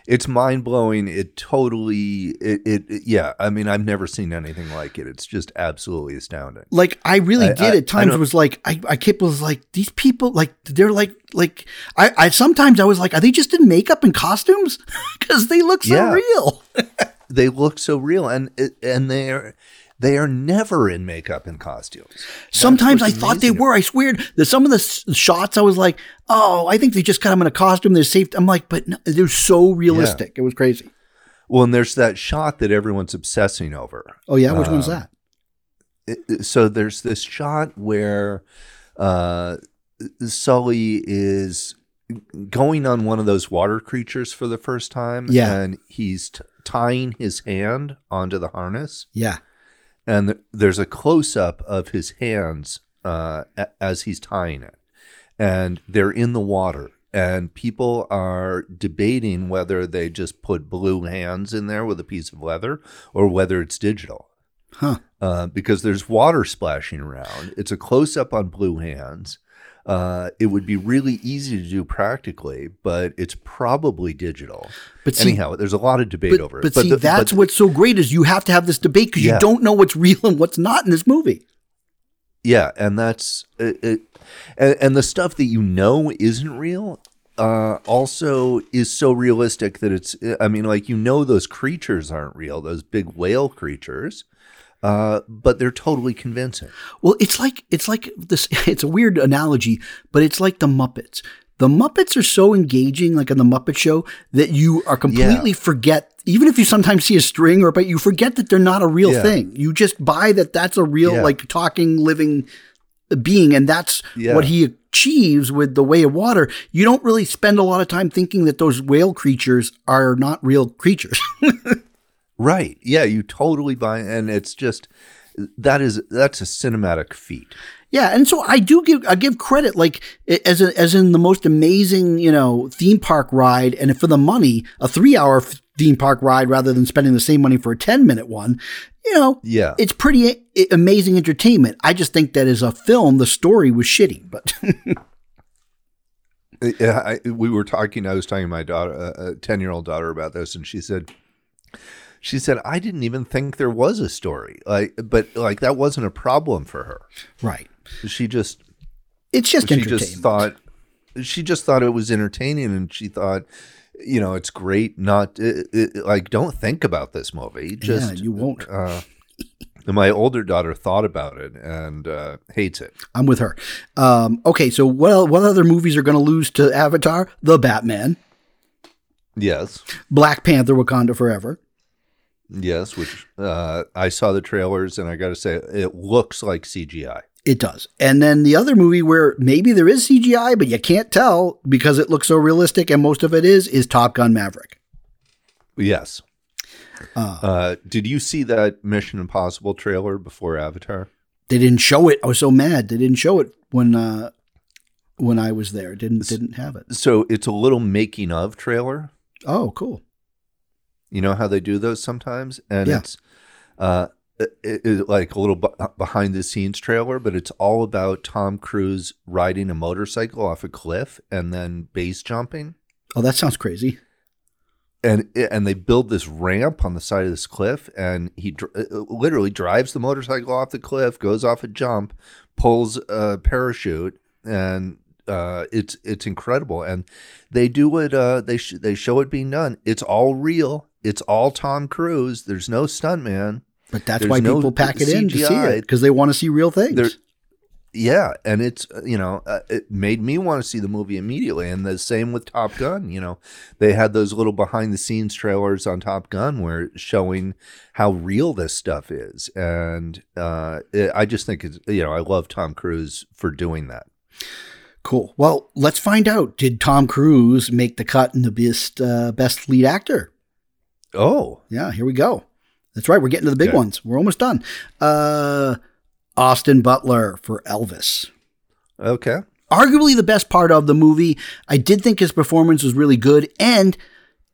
It's mind blowing. It totally, it, it, it, yeah. I mean, I've never seen anything like it. It's just absolutely astounding. Like I really I, did I, at times. was like I, I kept was like these people like they're like like I, I sometimes I was like, are they just in makeup and costumes? (laughs) Because they look so yeah. real. (laughs) they look so real, and and they're they are never in makeup and costumes. That's Sometimes I thought they were. I swear that some of the shots I was like, oh, I think they just got them in a costume. They're safe. I'm like, but no, they're so realistic. Yeah. It was crazy. Well, and there's that shot that everyone's obsessing over. Oh yeah, which um, one's that? It, so there's this shot where uh, Sully is going on one of those water creatures for the first time. Yeah, and he's t- tying his hand onto the harness. Yeah and th- there's a close up of his hands uh, as he's tying it, and they're in the water. And people are debating whether they just put blue hands in there with a piece of leather or whether it's digital. Huh. Uh, because there's water splashing around. It's a close up on blue hands. Uh, it would be really easy to do practically, but it's probably digital. But see, anyhow, there's a lot of debate but, over it. But, but see, the, that's but, what's so great is you have to have this debate because yeah. you don't know what's (laughs) real and what's not in this movie. Yeah, and that's it, it and, and the stuff that you know isn't real uh, also is so realistic that it's. I mean, like you know, those creatures aren't real; those big whale creatures. Uh, but they're totally convincing. Well, it's like it's like this. (laughs) It's a weird analogy, but it's like the Muppets. The Muppets are so engaging, like on the Muppet Show, that you are completely yeah. forget. Even if you sometimes see a string or but you forget that they're not a real yeah. thing. You just buy that that's a real, yeah. like talking, living being, and that's what he achieves with the way of water. You don't really spend a lot of time thinking that those whale creatures are not real creatures. (laughs) Right. Yeah, you totally buy and it's just that is that's a cinematic feat. Yeah, and so I do give I give credit like as a, as in the most amazing you know theme park ride, and for the money, a three hour theme park ride rather than spending the same money for a ten minute one. You know, yeah, it's pretty amazing entertainment. I just think that as a film, the story was shitty, but. (laughs) Uh, yeah, I, we were talking. I was talking to my daughter, uh, uh, a ten year old daughter, about this, and she said, she said i didn't even think there was a story like but like that wasn't a problem for her right she just it's just she just thought she just thought it was entertaining and she thought you know it's great not it, it, like don't think about this movie just yeah, you won't uh, my older daughter thought about it and uh, hates it. I'm with her. Um, okay, so what what other movies are going to lose to Avatar? The Batman. Yes. Black Panther: Wakanda Forever. Yes, which uh, I saw the trailers, and I got to say, it looks like CGI. It does. And then the other movie where maybe there is CGI, but you can't tell because it looks so realistic, and most of it is, is Top Gun Maverick. Yes. Uh, uh, did you see that Mission Impossible trailer before Avatar? They didn't show it. I was so mad they didn't show it when uh, when I was there. Didn't didn't have it. So it's a little making of trailer. Oh, cool. You know how they do those sometimes, and yeah. it's uh, it, it, like a little behind the scenes trailer, but it's all about Tom Cruise riding a motorcycle off a cliff and then base jumping. Oh, that sounds crazy. And and they build this ramp on the side of this cliff, and he dr- uh, literally drives the motorcycle off the cliff, goes off a jump, pulls a parachute, and uh, it's it's incredible. And they do it. Uh, they sh- they show it being done. It's all real it's all Tom Cruise. There's no stuntman. But that's There's why no people pack it CGI. in to see it because they want to see real things. There, yeah, and it's uh, you know uh, it made me want to see the movie immediately, and the same with Top Gun. You know, they had those little behind the scenes trailers on Top Gun where showing how real this stuff is, and uh, it, I just think it's you know I love Tom Cruise for doing that. Cool. Well, let's find out. Did Tom Cruise make the cut in the best uh, best lead actor? Oh. Yeah, here we go. That's right. We're getting to the big okay. ones. We're almost done. Uh, Austin Butler for Elvis. Okay. Arguably the best part of the movie. I did think his performance was really good. And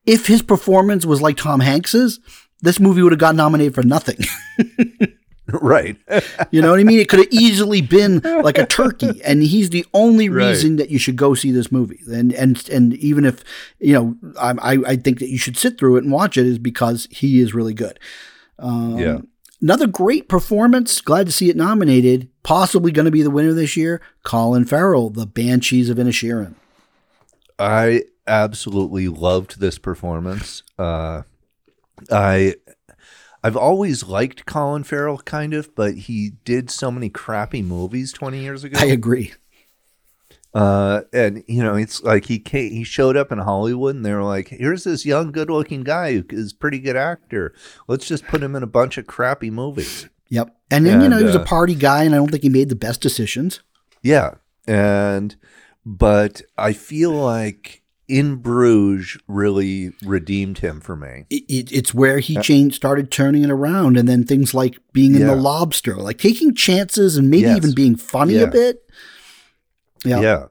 if his performance was like Tom Hanks's, this movie would have got nominated for nothing. (laughs) (laughs) Right. (laughs) you know what I mean? It could have easily been like a turkey, and he's the only reason right. that you should go see this movie. And and and even if you know, I I think that you should sit through it and watch it is because he is really good. Um, yeah. Another great performance. Glad to see it nominated. Possibly going to be the winner this year. Colin Farrell, The Banshees of Inisherin. I absolutely loved this performance. Uh, I I've always liked Colin Farrell, kind of, but he did so many crappy movies twenty years ago. I agree. Uh, and you know, it's like he came, he showed up in Hollywood, and they were like, "Here's this young, good-looking guy who is a pretty good actor. Let's just put him in a bunch of crappy movies." Yep. And then and, you know, he was uh, a party guy, and I don't think he made the best decisions. Yeah, and but I feel like in Bruges really redeemed him for me. It, it, it's where he uh, changed, started turning it around, and then things like being in yeah. the Lobster, like taking chances and maybe yes. even being funny yeah. a bit. Yeah. Yeah.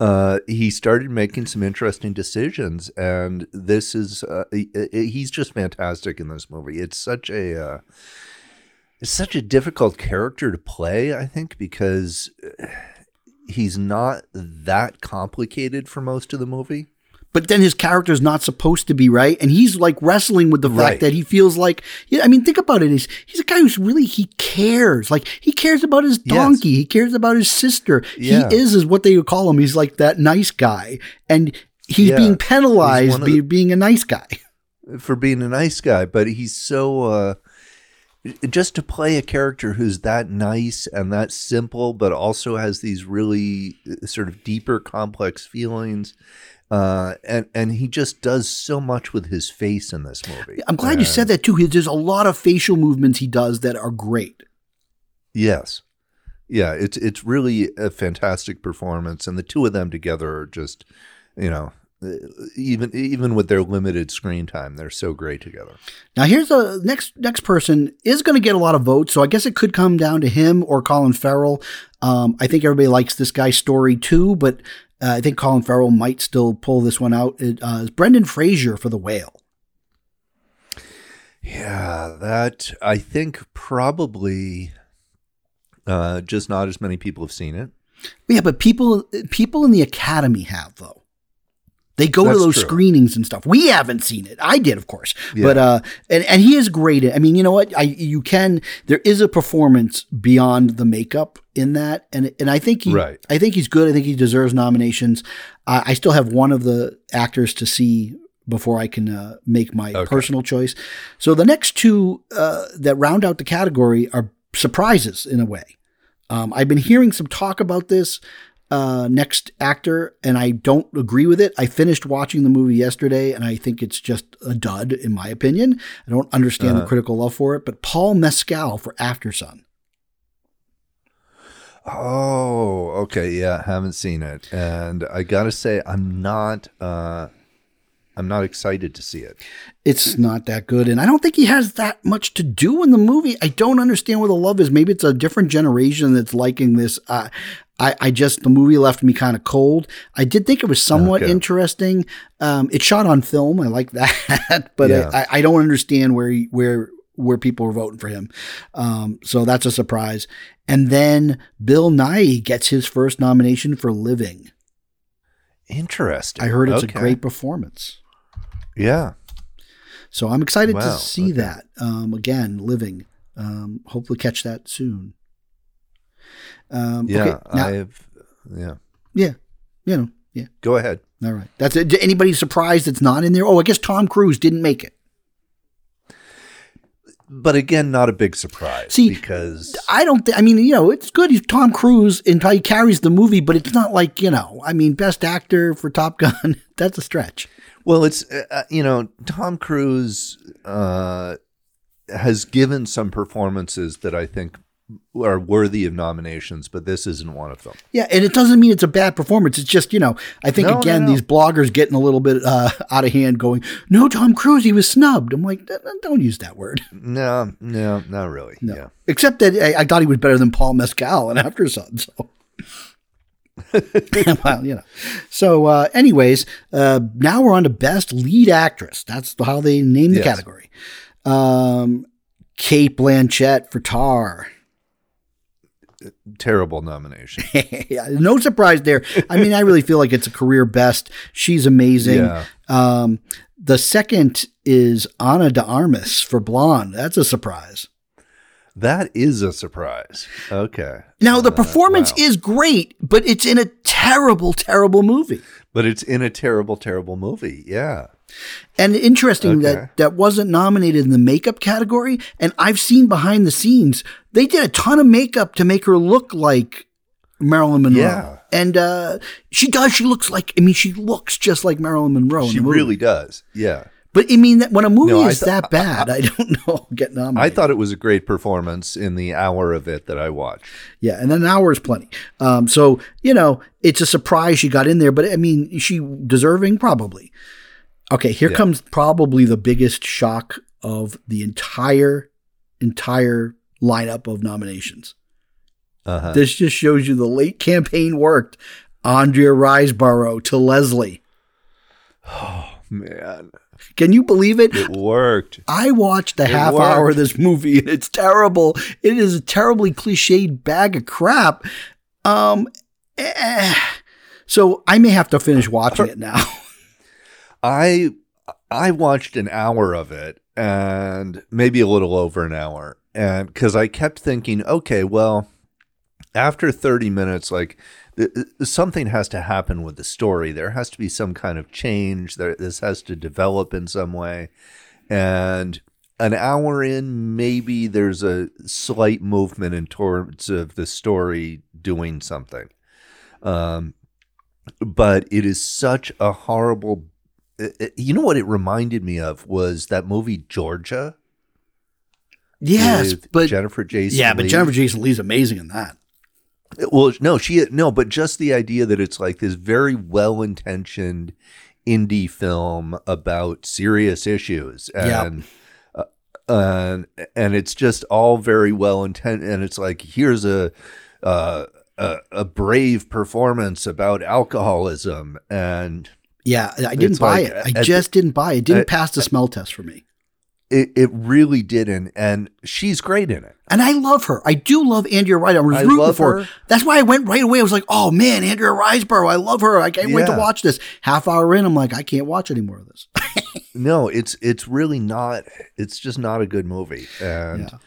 Uh, he started making some interesting decisions, and this is uh, he, he's just fantastic in this movie. It's such a uh, it's such a difficult character to play, I think, because he's not that complicated for most of the movie. But then his character's not supposed to be right, and he's like wrestling with the fact right. that he feels like. Yeah, I mean, think about it. He's he's a guy who's really he cares. Like he cares about his donkey. Yes. He cares about his sister. Yeah. He is is what they would call him. He's like that nice guy, and he's yeah. being penalized for being a nice guy. For being a nice guy, but he's so. Uh, just to play a character who's that nice and that simple, but also has these really uh, sort of deeper, complex feelings. Uh, and and he just does so much with his face in this movie. I'm glad and, you said that too. There's a lot of facial movements he does that are great. Yes, yeah, it's it's really a fantastic performance, and the two of them together are just, you know, even even with their limited screen time, they're so great together. Now here's the next next person is going to get a lot of votes, so I guess it could come down to him or Colin Farrell. Um, I think everybody likes this guy's story too, but uh, I think Colin Farrell might still pull this one out. It, uh, Brendan Fraser for The Whale. Yeah, that I think probably uh, just not as many people have seen it. Yeah, but people people in the Academy have though. They go That's to those true. screenings and stuff. We haven't seen it. I did, of course, yeah. but uh, and and he is great. I mean, you know what? I you can. There is a performance beyond the makeup in that, and and I think he, right. I think he's good. I think he deserves nominations. Uh, I still have one of the actors to see before I can uh, make my okay. personal choice. So the next two uh, that round out the category are surprises in a way. Um, I've been hearing some talk about this uh, next actor, and I don't agree with it. I finished watching the movie yesterday, and I think it's just a dud, in my opinion. I don't understand uh-huh. the critical love for it, but Paul Mescal for Aftersun. Oh, okay, yeah, haven't seen it, and I gotta say, I'm not. Uh, I'm not excited to see it. It's not that good. And I don't think he has that much to do in the movie. I don't understand where the love is. Maybe it's a different generation that's liking this. Uh, I, I just the movie left me kind of cold. I did think it was somewhat okay. interesting. Um, it's shot on film. I like (laughs) that, but yeah. I, I, don't understand where he, where where people were voting for him. Um, so that's a surprise. And then Bill Nighy gets his first nomination for Living. Interesting. I heard it's okay. a great performance. Yeah. So I'm excited wow. to see okay. that. Um, again, Living. Um, hopefully catch that soon. Um, yeah, okay, now, I've yeah, yeah, you know, yeah. Go ahead. All right. That's it. Anybody surprised it's not in there? Oh, I guess Tom Cruise didn't make it. But again, not a big surprise. See, because I don't. Th- I mean, you know, it's good. He's Tom Cruise and he carries the movie, but it's not like you know. I mean, best actor for Top Gun. (laughs) that's a stretch. Well, it's uh, uh, you know, Tom Cruise uh, has given some performances that I think are worthy of nominations, but this isn't one of them. Yeah, and it doesn't mean it's a bad performance. It's just you know, I think no, again no, no. these bloggers getting a little bit uh, out of hand, going, "No, Tom Cruise, he was snubbed." I'm like, don't use that word. No, no, not really. No, yeah. except that I, I, thought he was better than Paul Mescal and (laughs) Aftersun. So. (laughs) (laughs) well, you know. So, uh, anyways, uh, now we're on to best lead actress. That's how they name the yes. category. Um, Cate Blanchett for Tar. Terrible nomination. (laughs) yeah, no surprise there. I mean, I really feel like it's a career best. She's amazing. Yeah. Um, the second is Ana de Armas for Blonde. That's a surprise. That is a surprise. Okay. Now the uh, performance wow. is great, but it's in a terrible, terrible movie. But it's in a terrible, terrible movie. Yeah. And interesting okay. that that wasn't nominated in the makeup category. And I've seen behind the scenes, they did a ton of makeup to make her look like Marilyn Monroe. Yeah. And uh, she does. She looks like, I mean, she looks just like Marilyn Monroe. She really does. Yeah. But I mean, that when a movie no, is th- that bad, I, I, I don't (laughs) know. Get nominated. I thought it was a great performance in the hour of it that I watched. Yeah, and an hour is plenty. Um, so you know, it's a surprise she got in there, but I mean, she deserving probably. Okay, here yeah. comes probably the biggest shock of the entire entire lineup of nominations. Uh-huh. This just shows you the late campaign worked. Andrea Riseborough to Leslie. Oh man. Can you believe it? It worked. I watched the it half worked. hour of this movie and it's terrible. It is a terribly cliched bag of crap. Um eh. so I may have to finish watching it now. (laughs) I I watched an hour of it and maybe a little over an hour. And because I kept thinking, okay, well, after 30 minutes, like something has to happen with the story. There has to be some kind of change. There, this has to develop in some way. And an hour in, maybe there's a slight movement in terms of the story doing something. Um, but it is such a horrible. You know what it reminded me of was that movie Georgia. Yes, but Jennifer Jason. Yeah, but Jennifer Jason Leigh's amazing in that. Well, no, she no, but just the idea that it's like this very well intentioned indie film about serious issues and. Yep. Uh, and and it's just all very well intended, and it's like here's a, uh, a a brave performance about alcoholism, and yeah, I didn't buy like, it. I just the, didn't buy it. It didn't pass the smell test for me. It, it really didn't, and she's great in it. And I love her. I do love Andrea Wright. I was I rooting for her. her. That's why I went right away. I was like, "Oh man, Andrea Riseborough, I love her. I can't yeah. wait to watch this." Half hour in, I'm like, I can't watch any more of this. (laughs) no, it's it's really not. It's just not a good movie, and. Yeah.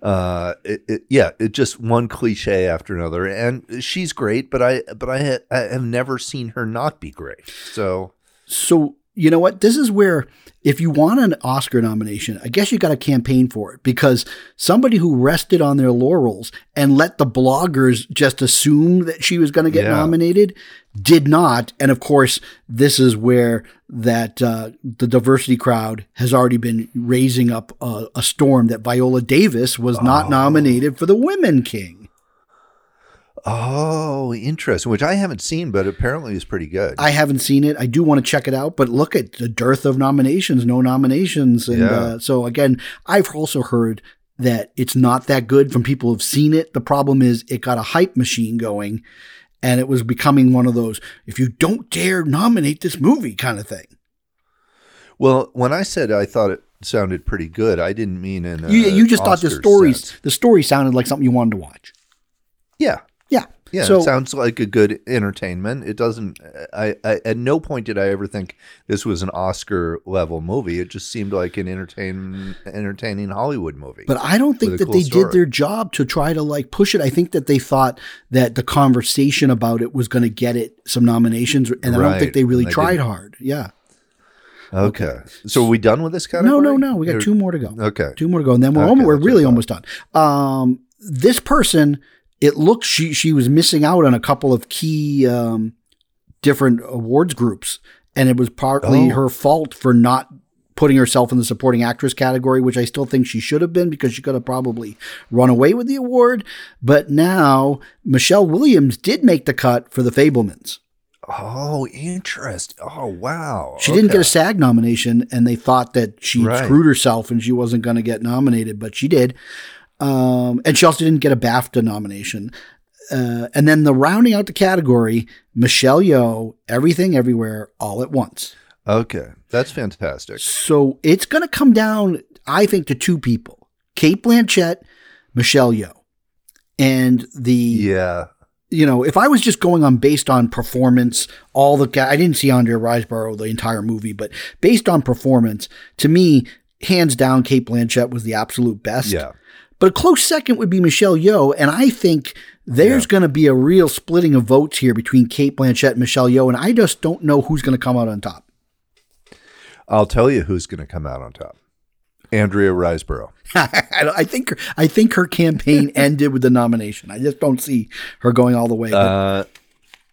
Uh, it, it, yeah, it just one cliche after another, and she's great, but I, but I, ha- I have never seen her not be great. So, so you know what? This is where if you want an Oscar nomination, I guess you got to campaign for it because somebody who rested on their laurels and let the bloggers just assume that she was going to get yeah. nominated did not. And of course, this is where that uh, the diversity crowd has already been raising up a, a storm that Viola Davis was not oh. nominated for the Women King. Oh, interesting. Which I haven't seen, but apparently is pretty good. I haven't seen it. I do want to check it out, but look at the dearth of nominations, no nominations, and yeah. uh, so again, I've also heard that it's not that good from people who've seen it. The problem is it got a hype machine going, and it was becoming one of those if you don't dare nominate this movie kind of thing. Well, when I said I thought it sounded pretty good, I didn't mean in you, you just Oscar thought the stories sense. the story sounded like something you wanted to watch. Yeah, yeah. So, it sounds like a good entertainment. It doesn't. I, I at no point did I ever think this was an Oscar level movie. It just seemed like an entertain entertaining Hollywood movie. But I don't think that cool they story. did their job to try to like push it. I think that they thought that the conversation about it was going to get it some nominations, and I don't think they really they tried didn't. hard. Yeah. Okay. okay. So are we done with this category? No, no, no. We got or, two more to go. Okay. Two more to go, and then we're okay, almost, we're really almost done. Um, this person it looked she she was missing out on a couple of key um, different awards groups, and it was partly oh. her fault for not putting herself in the supporting actress category, which I still think she should have been because she could have probably run away with the award. But now Michelle Williams did make the cut for The Fabelmans. Oh, interest. Oh, wow. She okay. didn't get a SAG nomination, and they thought that she right. screwed herself and she wasn't going to get nominated, but she did. Um, and she also didn't get a BAFTA nomination. Uh, and then the rounding out the category, Michelle Yeoh, Everything Everywhere, All at Once. Okay, that's fantastic. So it's going to come down, I think, to two people Cate Blanchett, Michelle Yeoh, and the yeah. You know, if I was just going on based on performance, all the I didn't see Andrea Riseborough the entire movie, but based on performance, to me, hands down, Cate Blanchett was the absolute best. Yeah. But a close second would be Michelle Yeoh, and I think there's yeah. going to be a real splitting of votes here between Cate Blanchett and Michelle Yeoh, and I just don't know who's going to come out on top. I'll tell you who's going to come out on top. Andrea Riseborough. (laughs) I think I think her campaign (laughs) ended with the nomination. I just don't see her going all the way. Uh,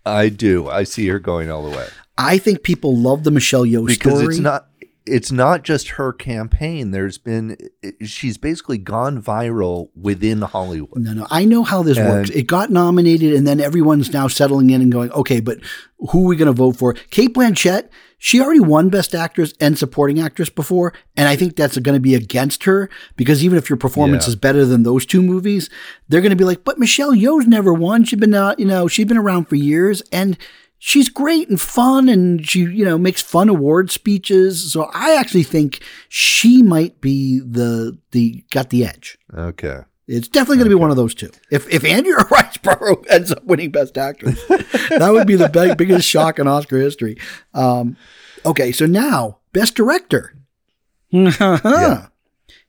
I do. I see her going all the way. I think people love the Michelle Yeoh because story. it's not it's not just her campaign. There's been she's basically gone viral within Hollywood. No, no, I know how this and, works. It got nominated, and then everyone's now settling in and going, okay, but who are we going to vote for? Cate Blanchett. She already won Best Actress and Supporting Actress before, and I think that's going to be against her because even if your performance yeah. is better than those two movies, they're going to be like, "But Michelle Yeoh's never won. She's been, uh, you know, she's been around for years, and she's great and fun and she, you know, makes fun award speeches. So I actually think she might be the the got the edge. Okay. It's definitely going to okay. be one of those two. If if Andrea (laughs) Riseborough ends up winning Best Actress, that would be the big, biggest shock in Oscar history. Um, okay, so now Best Director. (laughs) yeah.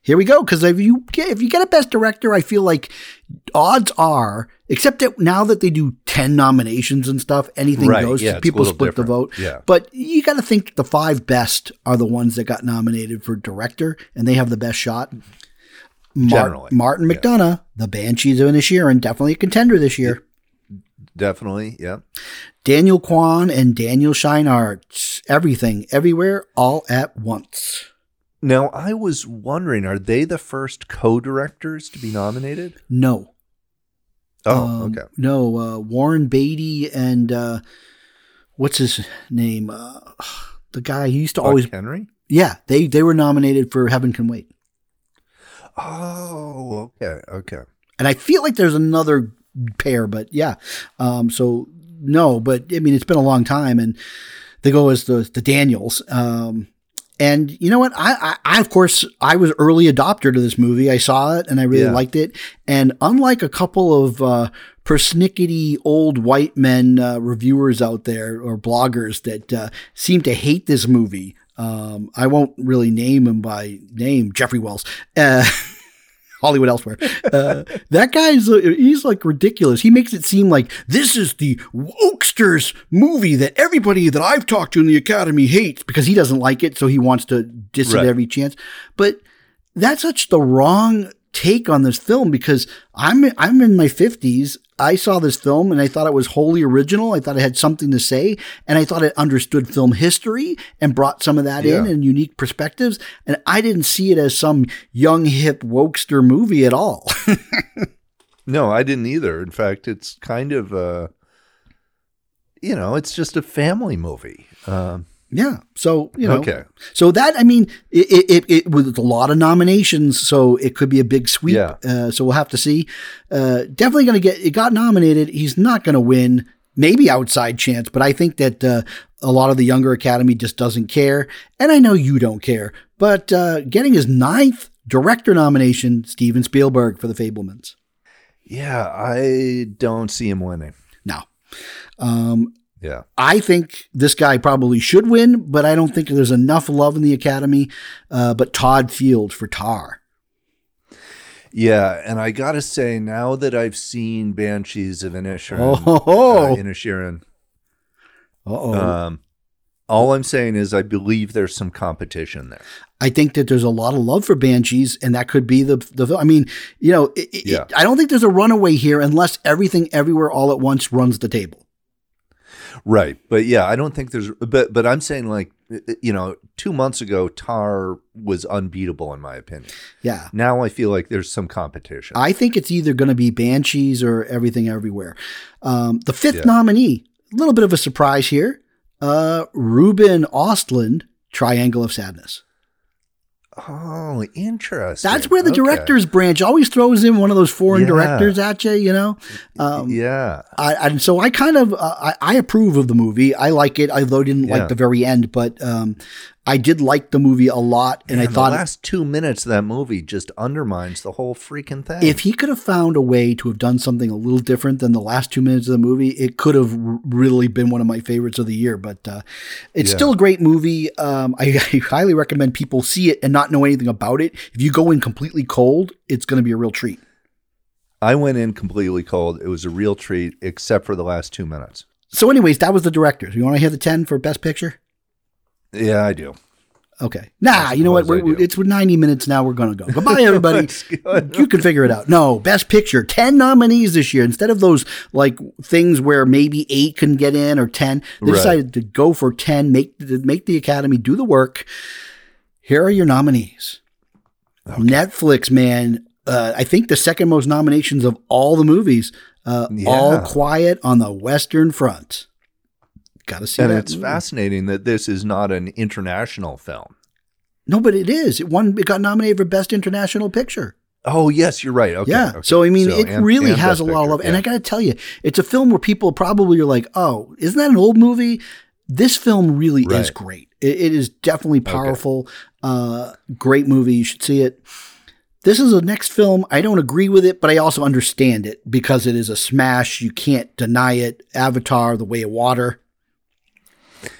Here we go. Because if you get if you get a Best Director, I feel like odds are, except that now that they do ten nominations and stuff, anything right. goes. Yeah, people split different. the vote. Yeah. But you got to think the five best are the ones that got nominated for director, and they have the best shot. Mar- Martin McDonagh, yeah. the Banshees of Inisherin, definitely a contender this year. Definitely, yeah. Daniel Kwan and Daniel Scheinert, everything, everywhere, all at once. Now, I was wondering, are they the first co-directors to be nominated? No. Oh, um, okay. No, uh, Warren Beatty and uh, what's his name? Uh, (sighs) the guy he used to Buck always Henry. Yeah, they they were nominated for Heaven Can Wait. Oh, okay, okay. And I feel like there's another pair, but yeah. Um, so no, but I mean it's been a long time, and they go as the the Daniels. Um, and you know what? I, I, I, of course, I was early adopter to this movie. I saw it and I really yeah. liked it. And unlike a couple of uh, persnickety old white men uh, reviewers out there or bloggers that uh, seem to hate this movie, um, I won't really name him by name, Jeffrey Wells. (laughs) Hollywood elsewhere. Uh, that guy's uh, he's like ridiculous. He makes it seem like this is the wokesters movie that everybody that I've talked to in the Academy hates because he doesn't like it, so he wants to diss right. it every chance. But that's such the wrong take on this film because I'm I'm in my 50s. I saw this film and I thought it was wholly original. I thought it had something to say and I thought it understood film history and brought some of that yeah. in and unique perspectives. And I didn't see it as some young hip wokester movie at all. (laughs) no, I didn't either. In fact, it's kind of uh you know, it's just a family movie. Um yeah. So, you know, okay. so that, I mean, it, it, it, with a lot of nominations, so it could be a big sweep. Yeah. Uh, so we'll have to see. Uh, definitely going to get, it got nominated. He's not going to win, maybe outside chance, but I think that, uh, a lot of the younger academy just doesn't care. And I know you don't care, but, uh, getting his ninth director nomination, Steven Spielberg for the Fabelmans. Yeah. I don't see him winning. No. Um, yeah. I think this guy probably should win, but I don't think there's enough love in the Academy. Uh, but Todd Field for Tar. Yeah, and I gotta say, now that I've seen Banshees of Inisherin, oh, uh, Inisherin, oh, um, all I'm saying is I believe there's some competition there. I think that there's a lot of love for Banshees, and that could be the the. I mean, you know, it, yeah. It, I don't think there's a runaway here unless everything, everywhere, all at once runs the table. Right. But yeah, I don't think there's but but I'm saying like you know, 2 months ago Tar was unbeatable in my opinion. Yeah. Now I feel like there's some competition. I think it's either going to be Banshees or Everything Everywhere. Um, the fifth yeah. nominee, a little bit of a surprise here. Uh, Ruben Ostlund, Triangle of Sadness. Oh, interesting. That's where the okay. director's branch always throws in one of those foreign yeah. directors at you, you know? Um, yeah. I, and so I kind of, uh, I, I, approve of the movie. I like it, although I didn't yeah. like the very end, but um, I did like the movie a lot, and Man, I thought the last two minutes of that movie just undermines the whole freaking thing. If he could have found a way to have done something a little different than the last two minutes of the movie, it could have really been one of my favorites of the year. But uh, it's yeah. still a great movie. Um, I, (laughs) I highly recommend people see it and not know anything about it. If you go in completely cold, it's going to be a real treat. I went in completely cold. It was a real treat, except for the last two minutes. So, anyways, that was the directors. You want to hear the ten for Best Picture? Yeah, I do. Okay. Nah, you know what? We're, it's 90 minutes now. We're going to go. (laughs) Goodbye, everybody. you can figure it out. No, Best Picture, 10 nominees this year. Instead of those like things where maybe eight can get in or 10, they right. decided to go for 10, make, make the Academy do the work. Here are your nominees. Okay. Netflix, man. Uh, I think the second most nominations of all the movies. Uh, yeah. All Quiet on the Western Front. Got to see and that. And it's movie. fascinating that this is not an international film. No, but it is. It won. It got nominated for Best International Picture. Oh yes, you're right. Okay, yeah. Okay. So I mean, so, it and, really and has a lot of love. Yeah. And I got to tell you, it's a film where people probably are like, "Oh, isn't that an old movie?" This film really right. is great. It, it is definitely powerful. Okay. Uh, great movie. You should see it. This is the next film. I don't agree with it, but I also understand it because it is a smash. You can't deny it. Avatar: The Way of Water.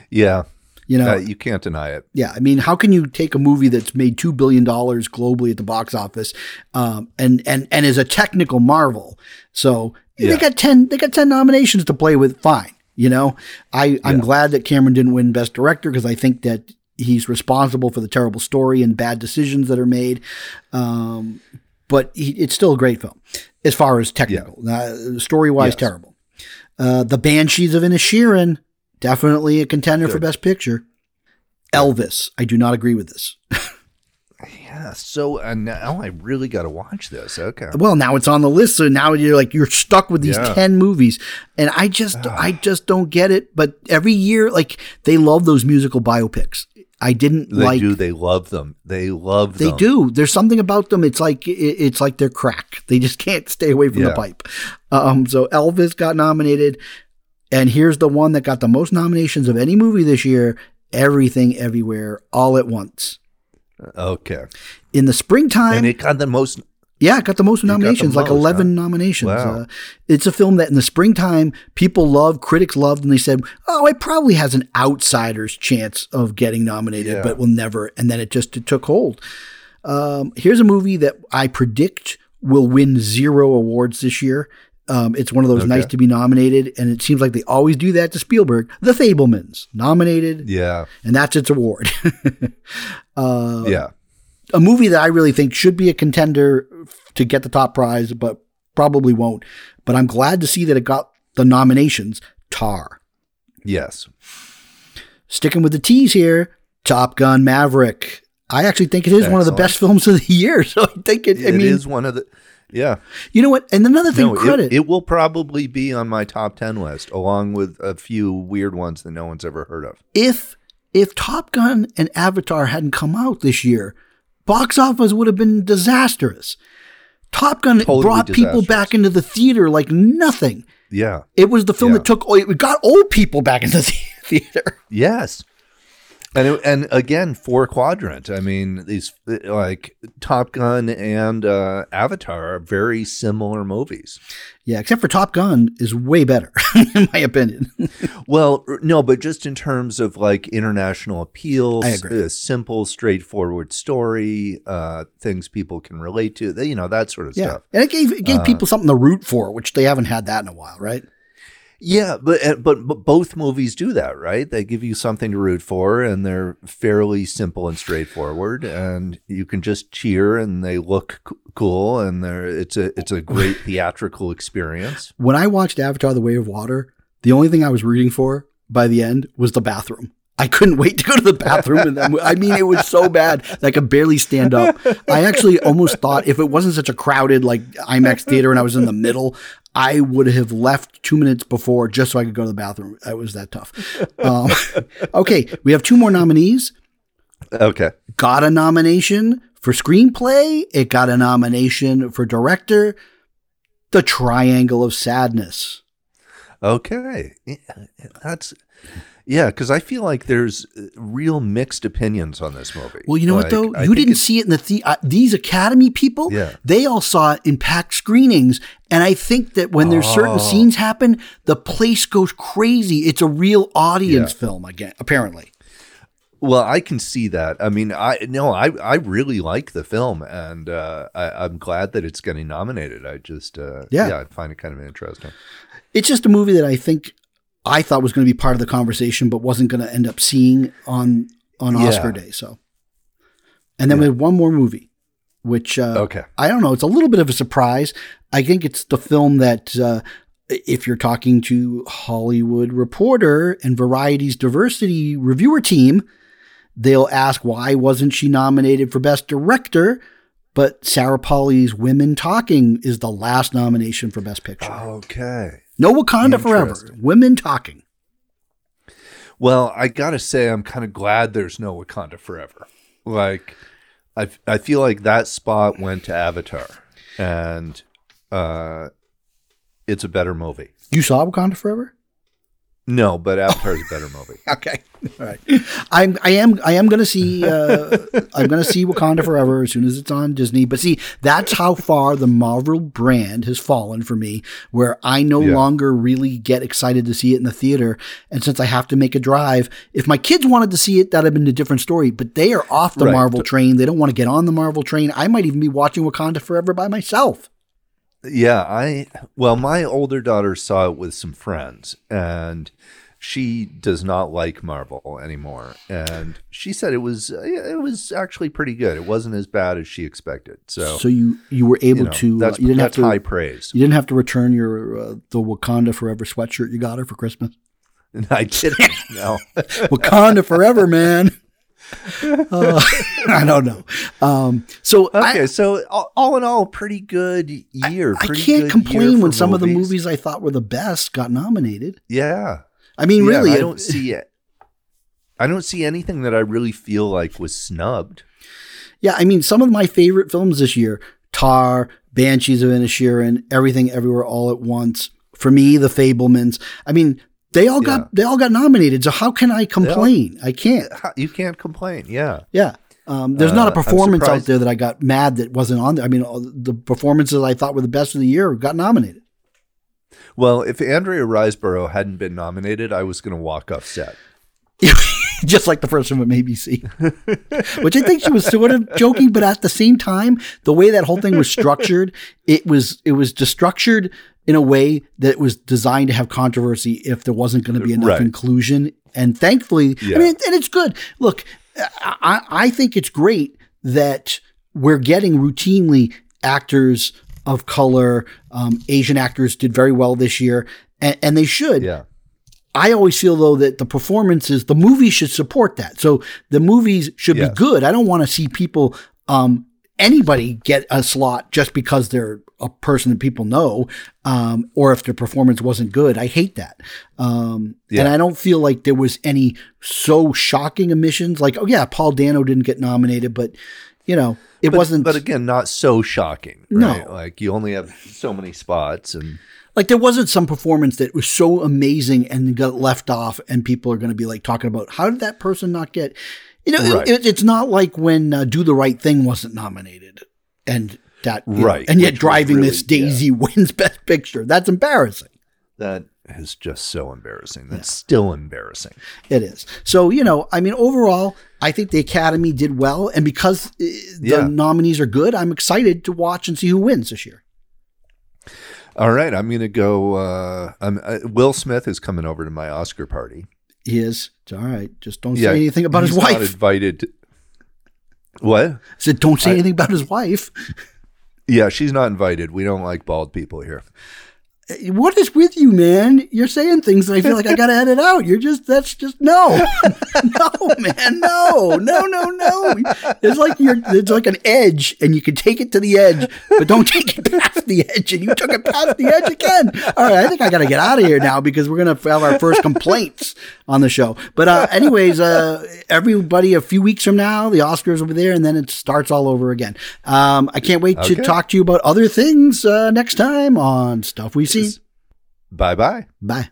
Yeah. You know, uh, you can't deny it. Yeah, I mean, how can you take a movie that's made two billion dollars globally at the box office, um, and and and is a technical marvel? So yeah. they got ten, they got ten nominations to play with. Fine, you know. I I'm yeah. glad that Cameron didn't win Best Director because I think that he's responsible for the terrible story and bad decisions that are made. Um, but he, it's still a great film as far as technical, yeah. uh, story wise, yes. terrible. Uh, the Banshees of Inisherin Definitely a contender Good. for Best Picture. Elvis. I do not agree with this. yeah. So uh, now I really got to watch this. Okay. Well, now it's on the list, so now you're like you're stuck with these yeah. ten movies, and I just I just don't get it. But every year, like they love those musical biopics. I didn't they like. do. They love them. They love them. They do. There's something about them. It's like it's like they're crack. They just (laughs) can't stay away from yeah. the pipe. Um. So Elvis got nominated. And here's the one that got the most nominations of any movie this year Everything Everywhere All at Once. Okay. In the springtime. And it got the most. Yeah, it got the most nominations, the most, like 11 huh? nominations. Wow. Uh, it's a film that in the springtime people loved, critics loved, and they said, oh, it probably has an outsider's chance of getting nominated, yeah. but will never. And then it just it took hold. Um, here's a movie that I predict will win zero awards this year. Um, it's one of those okay. nice to be nominated, and it seems like they always do that to Spielberg. The Fabelmans nominated, yeah, and that's its award. uh, (laughs) yeah, a movie that I really think should be a contender to get the top prize, but probably won't. But I'm glad to see that it got the nominations. Tar. Yes. Sticking with the T's here, Top Gun Maverick. I actually think it is Excellent. one of the best films of the year. (laughs) So I think it. I it mean, is one of the yeah. You know what? And another thing, no, credit. It, it, will probably be on my top 10 list, along with a few weird ones that no one's ever heard of. If if Top Gun and Avatar hadn't come out this year, box office would have been disastrous. Top Gun totally brought people back into the theater like nothing. Yeah. It was the film yeah. that took it got old people back into the (laughs) theater. Yes. And it, and again, four quadrant. I mean, these like Top Gun and uh, Avatar are very similar movies. Yeah, except for Top Gun is way better, (laughs) in my opinion. (laughs) well, no, but just in terms of like international appeal, a simple, straightforward story, uh, things people can relate to, you know, that sort of yeah. stuff. And it gave it gave uh, people something to root for, which they haven't had that in a while, right? Yeah, but, eh, but but both movies do that, right? They give you something to root for, and they're fairly simple and straightforward, and you can just cheer, and they look c- cool, and they're it's a it's a great theatrical experience. When I watched Avatar: The Way of Water, the only thing I was rooting for by the end was the bathroom. I couldn't wait to go to the bathroom. And I mean, it was so bad that I could barely stand up. I actually almost thought if it wasn't such a crowded like IMAX theater and I was in the middle, I would have left two minutes before just so I could go to the bathroom. It was that tough. Um, (laughs) okay, we have two more nominees. Okay. Got a nomination for screenplay. It got a nomination for director. The Triangle of Sadness. Okay. That's Yeah, because I feel like there's uh, real mixed opinions on this movie. Well, you know like, what though, you didn't see it in the, the uh, these Academy people. Yeah. they all saw it in packed screenings, and I think that when there's oh. certain scenes happen, the place goes crazy. It's a real audience yeah. film again, apparently. Well, I can see that. I mean, I no, I I really like the film, and uh, I, am glad that it's getting nominated. I just uh, yeah. yeah, I find it kind of interesting. It's just a movie that I think I thought was going to be part of the conversation, but wasn't going to end up seeing on on Oscar yeah. day. So, and then yeah. we have one more movie, which uh, okay, I don't know. It's a little bit of a surprise. I think it's the film that. Uh, if you're talking to Hollywood Reporter and Variety's diversity reviewer team, they'll ask why wasn't she nominated for Best Director? But Sarah Polley's Women Talking is the last nomination for Best Picture. Okay. No Wakanda Forever. Women talking. Well, I gotta say, I'm kind of glad there's no Wakanda Forever. Like, I I feel like that spot went to Avatar, and uh, it's a better movie. You saw Wakanda Forever? No, but Avatar is a better movie. (laughs) okay, all right. I'm I am I am gonna see uh, I'm gonna see Wakanda Forever as soon as it's on Disney. But see, that's how far the Marvel brand has fallen for me, where I no yeah. longer really get excited to see it in the theater. And since I have to make a drive, if my kids wanted to see it, that'd have been a different story. But they are off the right. Marvel train. They don't want to get on the Marvel train. I might even be watching Wakanda Forever by myself. Yeah, I well, my older daughter saw it with some friends, and she does not like Marvel anymore, and she said it was it was actually pretty good. It wasn't as bad as she expected. So, so you you were able you know, to that's, you didn't that's have to, high praise. You didn't have to return your uh, the Wakanda Forever sweatshirt you got her for Christmas. (laughs) I didn't. No, (laughs) Wakanda Forever, man (laughs) uh, (laughs) I don't know. Um, so okay, I, so all, in all, pretty good year. I, I can't complain when some of the movies I thought were the best got nominated. Yeah, I mean, yeah, really, I don't see it. I don't see anything that I really feel like was snubbed. Yeah, I mean, some of my favorite films this year: Tar, Banshees of Inisherin, Everything Everywhere All at Once. For me, The Fabelmans. I mean, they all got they all got nominated. So how can I complain? All, I can't. You can't complain. Yeah. Yeah. Um, there's uh, not a uh, performance out there that I got mad that wasn't on there. I mean, the performances I thought were the best of the year got nominated. Well, if Andrea Riseborough hadn't been nominated, I was going to walk off set. (laughs) (laughs) Just like the first one with ABC, (laughs) which I think she was sort of joking, but at the same time, the way that whole thing was structured, it was it was structured in a way that was designed to have controversy if there wasn't going to be enough right. inclusion. And thankfully, yeah. I mean, and it's good. Look, I, I think it's great that we're getting routinely actors of color. Um, Asian actors did very well this year, and, and they should. Yeah. I always feel though that the performances, the movie should support that. So the movies should yes. be good. I don't want to see people um, anybody get a slot just because they're a person that people know, um, or if their performance wasn't good. I hate that. Um, yeah. And I don't feel like there was any so shocking omissions. Like, oh yeah, Paul Dano didn't get nominated, but you know, it but, wasn't. But again, not so shocking. Right? No, like you only have so many spots, and like there wasn't some performance that was so amazing and got left off, and people are going to be like talking about how did that person not get you know, right. it, it's not like when uh, Do the Right Thing wasn't nominated, and that right, know, and yet Driving really, Miss Daisy yeah. (laughs) wins Best Picture. That's embarrassing. That is just so embarrassing. That's yeah. still embarrassing. It is. So you know, I mean, overall, I think the Academy did well, and because uh, the yeah. nominees are good, I'm excited to watch and see who wins this year. All right, I'm going to go. Uh, uh, Will Smith is coming over to my Oscar party. He is. It's all right. Just don't yeah, say anything about his wife. invited. To, what? I said, don't say I, anything about his wife. Yeah, she's not invited. We don't like bald people here. What is with you, man? You're saying things that I feel like I got to edit out. You're just, that's just, no. (laughs) no, man, no, no, no, no. It's like you're, it's like an edge and you can take it to the edge, but don't take it past the edge. And you took it past the edge again. All right, I think I got to get out of here now because we're going to have our first complaints on the show. But, uh, anyways, uh, everybody, a few weeks from now, the Oscars will be there and then it starts all over again. Um, I can't wait okay. to talk to you about other things uh, next time on Stuff We See. Bye bye. Bye.